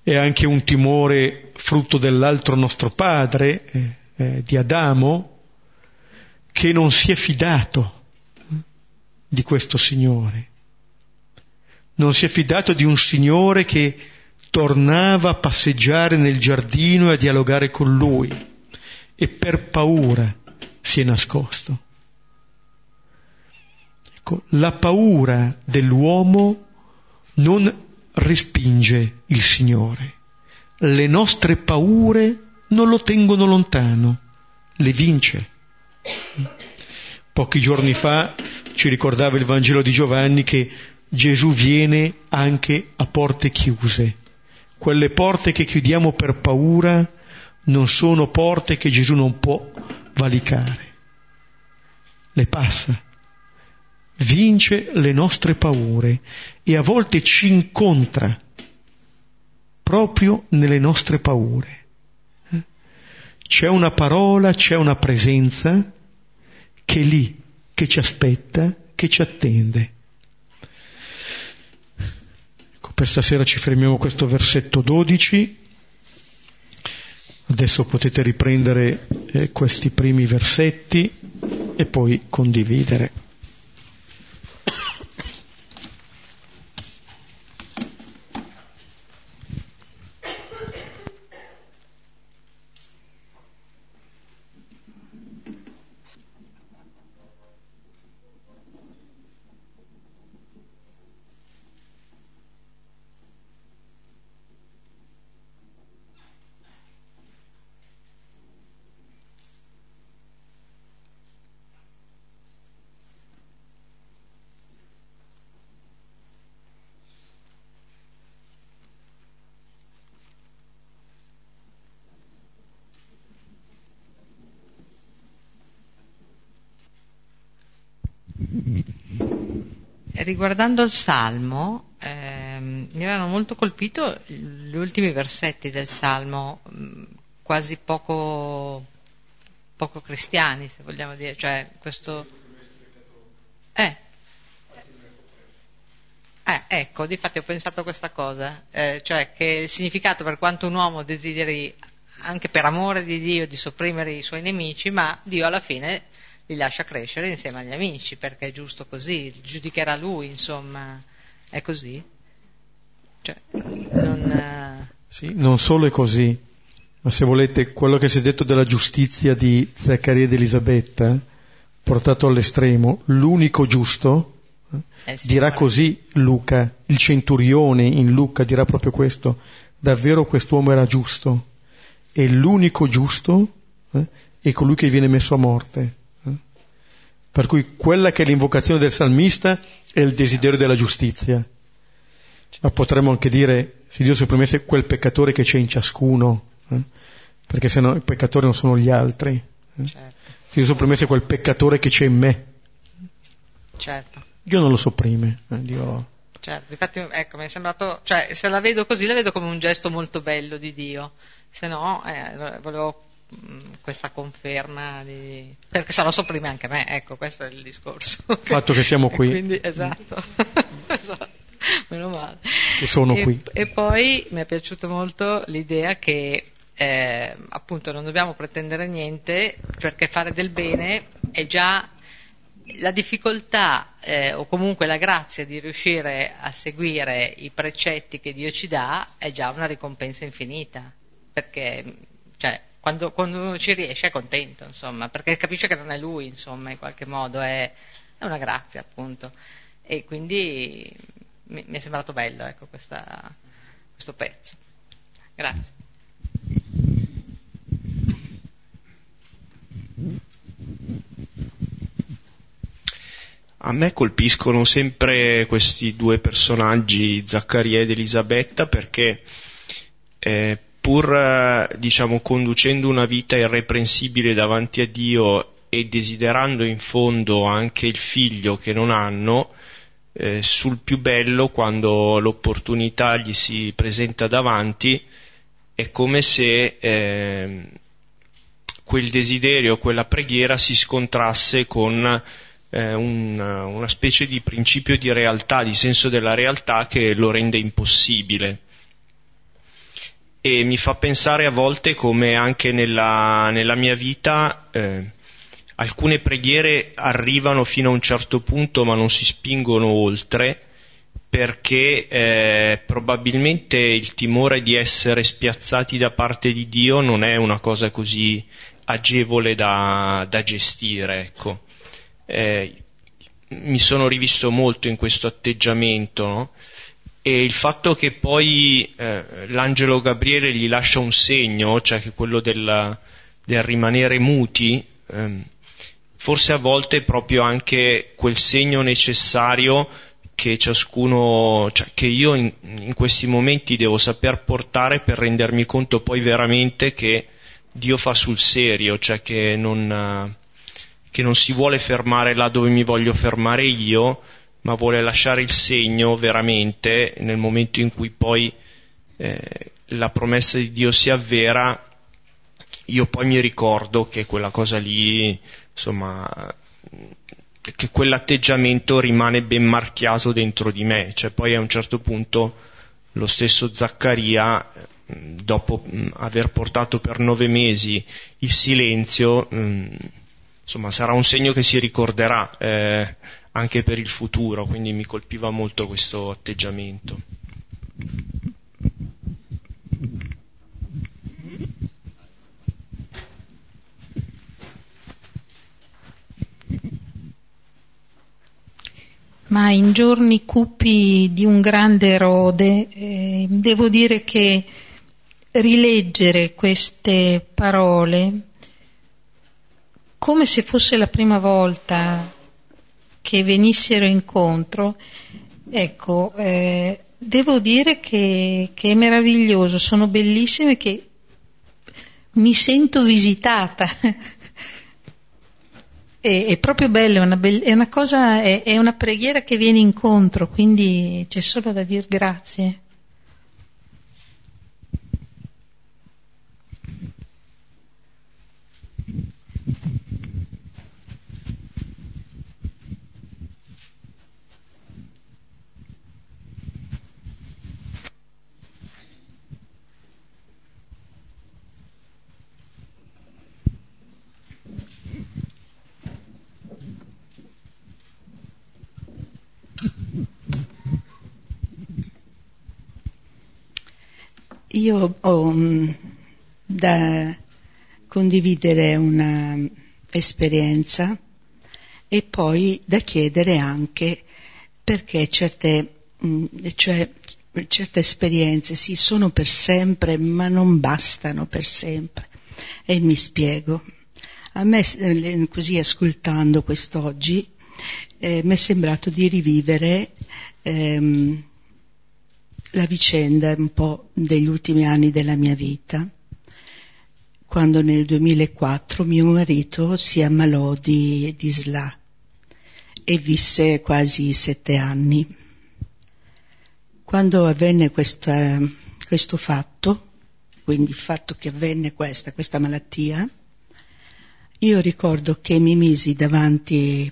È anche un timore frutto dell'altro nostro padre, eh, eh, di Adamo, che non si è fidato di questo Signore. Non si è fidato di un Signore che tornava a passeggiare nel giardino e a dialogare con lui e per paura si è nascosto. Ecco, la paura dell'uomo non respinge il Signore. Le nostre paure non lo tengono lontano, le vince. Pochi giorni fa ci ricordava il Vangelo di Giovanni che Gesù viene anche a porte chiuse. Quelle porte che chiudiamo per paura non sono porte che Gesù non può valicare. Le passa, vince le nostre paure e a volte ci incontra proprio nelle nostre paure. C'è una parola, c'è una presenza che è lì, che ci aspetta, che ci attende. Ecco, per stasera ci fermiamo a questo versetto 12. Adesso potete riprendere eh, questi primi versetti e poi condividere. Riguardando il Salmo, ehm, mi avevano molto colpito gli ultimi versetti del Salmo, mm, quasi poco, poco cristiani, se vogliamo dire, cioè questo... Eh, eh, ecco, difatti ho pensato a questa cosa, eh, cioè che il significato per quanto un uomo desideri anche per amore di Dio di sopprimere i suoi nemici, ma Dio alla fine li lascia crescere insieme agli amici, perché è giusto così, giudicherà lui, insomma, è così. Cioè, non, eh, sì, non solo è così, ma se volete quello che si è detto della giustizia di Zaccaria ed Elisabetta, portato all'estremo, l'unico giusto, eh sì, dirà così Luca, il centurione in Luca dirà proprio questo, davvero quest'uomo era giusto, e l'unico giusto eh, è colui che viene messo a morte. Per cui quella che è l'invocazione del salmista è il desiderio della giustizia. Ma potremmo anche dire, se Dio sopprimesse quel peccatore che c'è in ciascuno, eh? perché se no i peccatori non sono gli altri. Eh? Certo. Se Dio sopprimesse quel peccatore che c'è in me. Certo. Dio non lo sopprime. Eh? Dio... Certo, infatti ecco, mi è sembrato, cioè se la vedo così la vedo come un gesto molto bello di Dio, se no eh, volevo questa conferma di... perché se no sopprime anche me, ecco, questo è il discorso. Il fatto che siamo qui. Quindi, esatto. esatto. Meno male. Che sono e, qui. E poi mi è piaciuta molto l'idea che eh, appunto non dobbiamo pretendere niente perché fare del bene è già la difficoltà eh, o comunque la grazia di riuscire a seguire i precetti che Dio ci dà è già una ricompensa infinita, perché cioè, quando, quando, uno ci riesce è contento, insomma, perché capisce che non è lui, insomma, in qualche modo è, è una grazia, appunto. E quindi mi, mi è sembrato bello, ecco, questa, questo pezzo. Grazie. A me colpiscono sempre questi due personaggi, Zaccaria ed Elisabetta, perché eh, pur diciamo, conducendo una vita irreprensibile davanti a Dio e desiderando in fondo anche il figlio che non hanno, eh, sul più bello, quando l'opportunità gli si presenta davanti, è come se eh, quel desiderio, quella preghiera si scontrasse con eh, un, una specie di principio di realtà, di senso della realtà che lo rende impossibile. E mi fa pensare a volte come anche nella, nella mia vita eh, alcune preghiere arrivano fino a un certo punto ma non si spingono oltre perché eh, probabilmente il timore di essere spiazzati da parte di Dio non è una cosa così agevole da, da gestire. Ecco eh, mi sono rivisto molto in questo atteggiamento no? E il fatto che poi eh, l'angelo Gabriele gli lascia un segno, cioè che quello del, del rimanere muti, ehm, forse a volte è proprio anche quel segno necessario che ciascuno, cioè che io in, in, questi momenti devo saper portare per rendermi conto poi veramente che Dio fa sul serio, cioè che non, che non si vuole fermare là dove mi voglio fermare io, ma vuole lasciare il segno veramente nel momento in cui poi eh, la promessa di Dio si avvera, io poi mi ricordo che quella cosa lì, insomma, che quell'atteggiamento rimane ben marchiato dentro di me, cioè poi a un certo punto lo stesso Zaccaria, dopo aver portato per nove mesi il silenzio, insomma sarà un segno che si ricorderà. Eh, anche per il futuro, quindi mi colpiva molto questo atteggiamento. Ma in giorni cupi di un grande erode, eh, devo dire che rileggere queste parole come se fosse la prima volta che venissero incontro, ecco, eh, devo dire che, che, è meraviglioso, sono bellissime che mi sento visitata. è, è, proprio bello, è una, be- è una cosa, è, è una preghiera che viene incontro, quindi c'è solo da dire grazie. Io ho mm, da condividere una esperienza e poi da chiedere anche perché certe, mm, cioè, certe esperienze sì sono per sempre ma non bastano per sempre e mi spiego. A me eh, così ascoltando quest'oggi eh, mi è sembrato di rivivere ehm, la vicenda un po' degli ultimi anni della mia vita, quando nel 2004 mio marito si ammalò di, di SLA e visse quasi sette anni. Quando avvenne questa, questo fatto, quindi il fatto che avvenne questa, questa malattia, io ricordo che mi misi davanti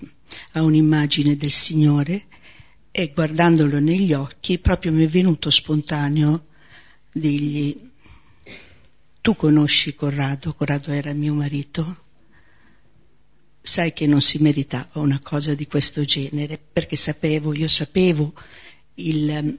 a un'immagine del Signore e guardandolo negli occhi proprio mi è venuto spontaneo dirgli tu conosci Corrado, Corrado era mio marito, sai che non si meritava una cosa di questo genere, perché sapevo, io sapevo il,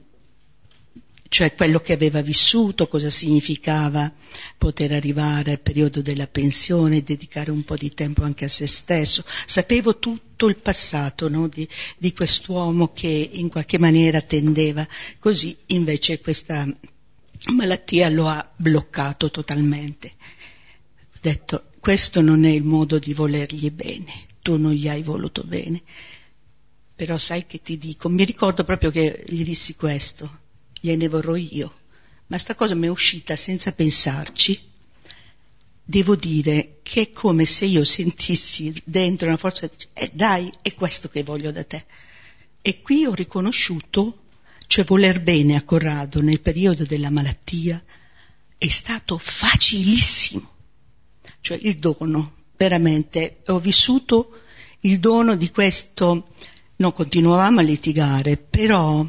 cioè quello che aveva vissuto, cosa significava poter arrivare al periodo della pensione, dedicare un po' di tempo anche a se stesso. Sapevo tutto il passato no? di, di quest'uomo che in qualche maniera tendeva, così invece questa malattia lo ha bloccato totalmente. Ho detto, questo non è il modo di volergli bene, tu non gli hai voluto bene. Però sai che ti dico, mi ricordo proprio che gli dissi questo, gliene vorrò io, ma sta cosa mi è uscita senza pensarci. Devo dire che è come se io sentissi dentro una forza, eh dai, è questo che voglio da te. E qui ho riconosciuto cioè voler bene a Corrado nel periodo della malattia, è stato facilissimo. Cioè il dono, veramente, ho vissuto il dono di questo, no, continuavamo a litigare, però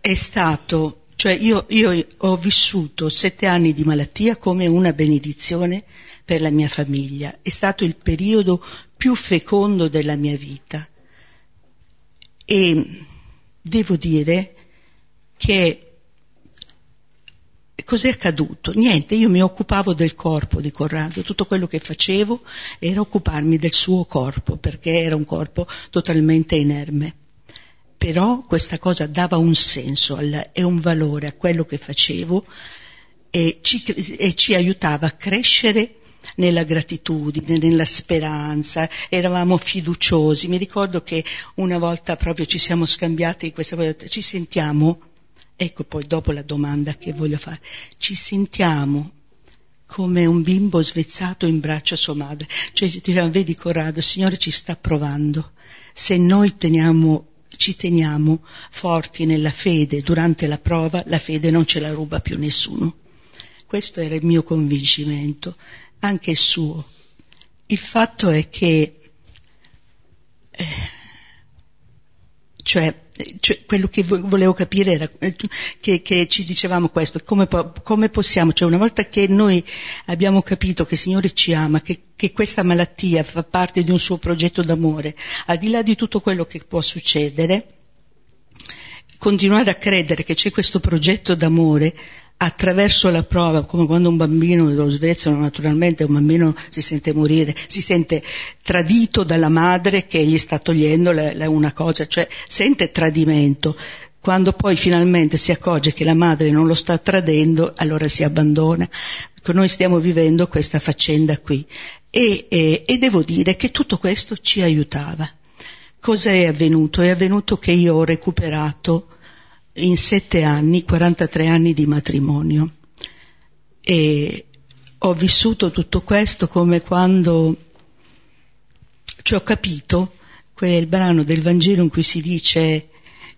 è stato, cioè io, io ho vissuto sette anni di malattia come una benedizione per la mia famiglia, è stato il periodo più fecondo della mia vita. E devo dire che cos'è accaduto? Niente, io mi occupavo del corpo di Corrado, tutto quello che facevo era occuparmi del suo corpo, perché era un corpo totalmente inerme. Però questa cosa dava un senso e un valore a quello che facevo e ci, e ci aiutava a crescere nella gratitudine, nella speranza, eravamo fiduciosi. Mi ricordo che una volta proprio ci siamo scambiati questa cosa, ci sentiamo, ecco poi dopo la domanda che voglio fare, ci sentiamo come un bimbo svezzato in braccio a sua madre. Cioè diciamo, vedi Corrado, il Signore ci sta provando. Se noi teniamo ci teniamo forti nella fede durante la prova, la fede non ce la ruba più nessuno. Questo era il mio convincimento anche il suo. Il fatto è che, eh, cioè, cioè, quello che volevo capire era che, che ci dicevamo questo, come, come, possiamo, cioè una volta che noi abbiamo capito che il Signore ci ama, che, che questa malattia fa parte di un suo progetto d'amore, al di là di tutto quello che può succedere, continuare a credere che c'è questo progetto d'amore attraverso la prova, come quando un bambino lo svezzano naturalmente, un bambino si sente morire, si sente tradito dalla madre che gli sta togliendo la, la una cosa, cioè sente tradimento. Quando poi finalmente si accorge che la madre non lo sta tradendo, allora si abbandona. Noi stiamo vivendo questa faccenda qui e, e, e devo dire che tutto questo ci aiutava. Cosa è avvenuto? È avvenuto che io ho recuperato in sette anni, 43 anni di matrimonio e ho vissuto tutto questo come quando ci ho capito quel brano del Vangelo in cui si dice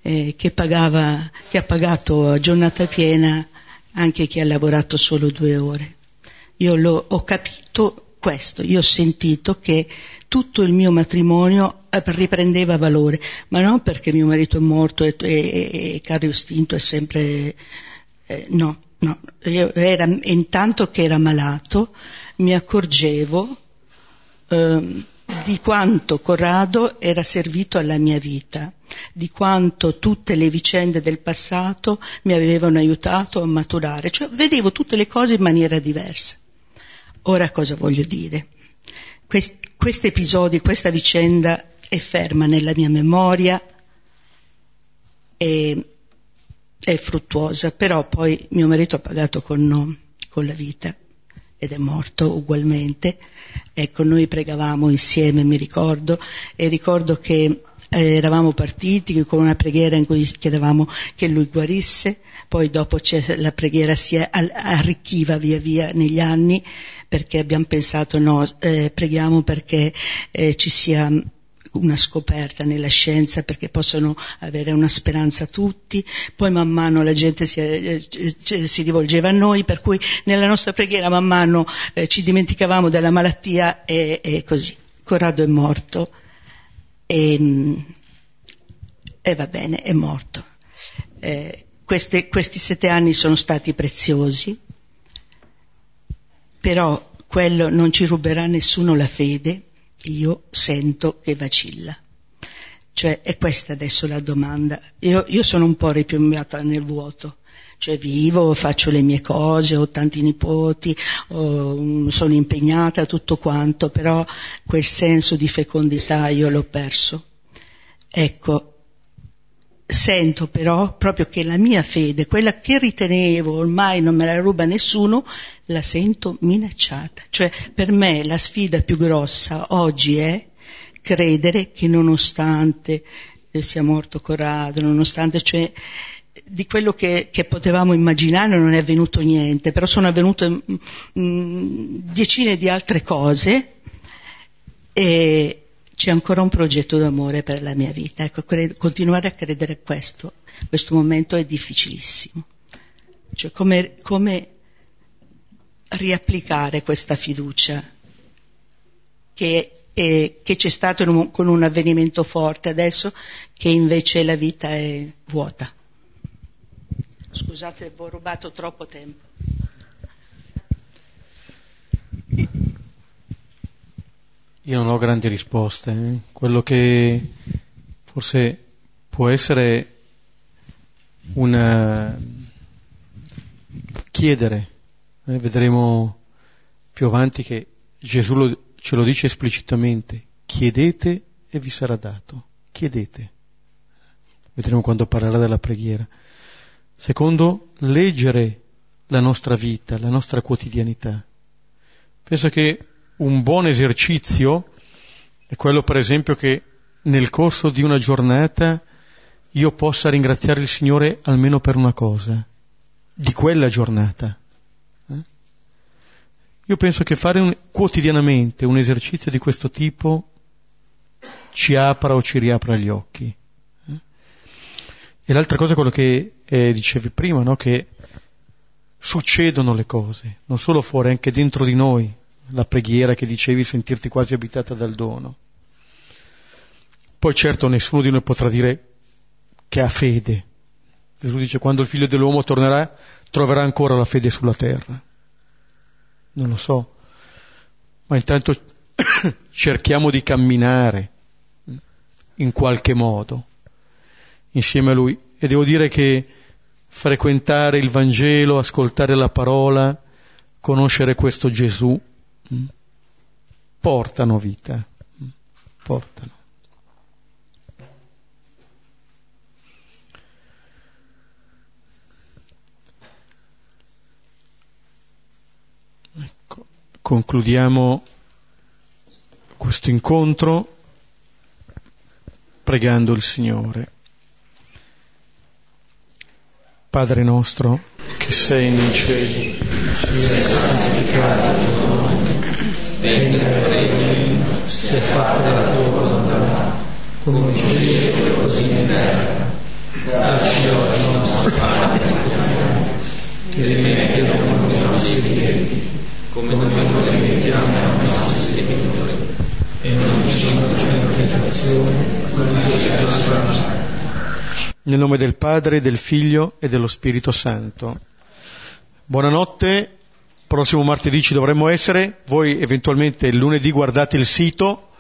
eh, che, pagava, che ha pagato a giornata piena anche chi ha lavorato solo due ore. Io lo, ho capito questo, io ho sentito che tutto il mio matrimonio eh, riprendeva valore, ma non perché mio marito è morto e, e, e Cario Stinto è sempre... Eh, no, no, era, intanto che era malato mi accorgevo eh, di quanto Corrado era servito alla mia vita, di quanto tutte le vicende del passato mi avevano aiutato a maturare, cioè vedevo tutte le cose in maniera diversa. Ora cosa voglio dire? Questo episodio, questa vicenda è ferma nella mia memoria e è fruttuosa, però poi mio marito ha pagato con, con la vita ed è morto ugualmente. Ecco, noi pregavamo insieme, mi ricordo, e ricordo che eh, eravamo partiti con una preghiera in cui chiedevamo che lui guarisse, poi dopo la preghiera si arricchiva via via negli anni perché abbiamo pensato no, eh, preghiamo perché eh, ci sia una scoperta nella scienza perché possano avere una speranza tutti, poi man mano la gente si, eh, si rivolgeva a noi, per cui nella nostra preghiera man mano eh, ci dimenticavamo della malattia e, e così. Corrado è morto e, e, va bene, è morto. Eh, queste, questi sette anni sono stati preziosi, però quello non ci ruberà nessuno la fede, io sento che vacilla. Cioè, è questa adesso la domanda. Io, io sono un po' ripiombata nel vuoto. Cioè vivo, faccio le mie cose, ho tanti nipoti, ho, sono impegnata, tutto quanto, però quel senso di fecondità io l'ho perso. Ecco, sento però proprio che la mia fede, quella che ritenevo ormai non me la ruba nessuno, la sento minacciata. Cioè per me la sfida più grossa oggi è credere che nonostante sia morto Corrado, nonostante cioè di quello che, che, potevamo immaginare non è avvenuto niente, però sono avvenute mh, mm, decine di altre cose e, c'è ancora un progetto d'amore per la mia vita. Ecco, cre- continuare a credere a questo, questo momento è difficilissimo. Cioè, come, come riapplicare questa fiducia che, è, che c'è stato un, con un avvenimento forte adesso, che invece la vita è vuota. Scusate, ho rubato troppo tempo. Io non ho grandi risposte. Eh. Quello che forse può essere una chiedere, eh, vedremo più avanti che Gesù lo, ce lo dice esplicitamente, chiedete e vi sarà dato, chiedete. Vedremo quando parlerà della preghiera. Secondo, leggere la nostra vita, la nostra quotidianità. Penso che un buon esercizio è quello per esempio che nel corso di una giornata io possa ringraziare il Signore almeno per una cosa, di quella giornata. Eh? Io penso che fare un, quotidianamente un esercizio di questo tipo ci apra o ci riapra gli occhi. E l'altra cosa è quello che eh, dicevi prima, no? che succedono le cose, non solo fuori, anche dentro di noi, la preghiera che dicevi, sentirti quasi abitata dal dono. Poi certo nessuno di noi potrà dire che ha fede. Gesù dice quando il figlio dell'uomo tornerà troverà ancora la fede sulla terra. Non lo so, ma intanto cerchiamo di camminare in qualche modo insieme a lui. E devo dire che frequentare il Vangelo, ascoltare la parola, conoscere questo Gesù, portano vita, portano. Ecco, concludiamo questo incontro pregando il Signore. Padre nostro che sei nei cieli, sia santificato il tuo nome venga il regno, sia fatta la tua volontà, come in cielo e così in terra. Dacci oggi il nostro pane quotidiano, e rimetti a noi i nostri debiti, come noi rimettiamo ai nostri debitori, e non ci conduci in tentazione, ma ci da nel nome del Padre, del Figlio e dello Spirito Santo. Buonanotte prossimo martedì ci dovremmo essere, voi eventualmente lunedì guardate il sito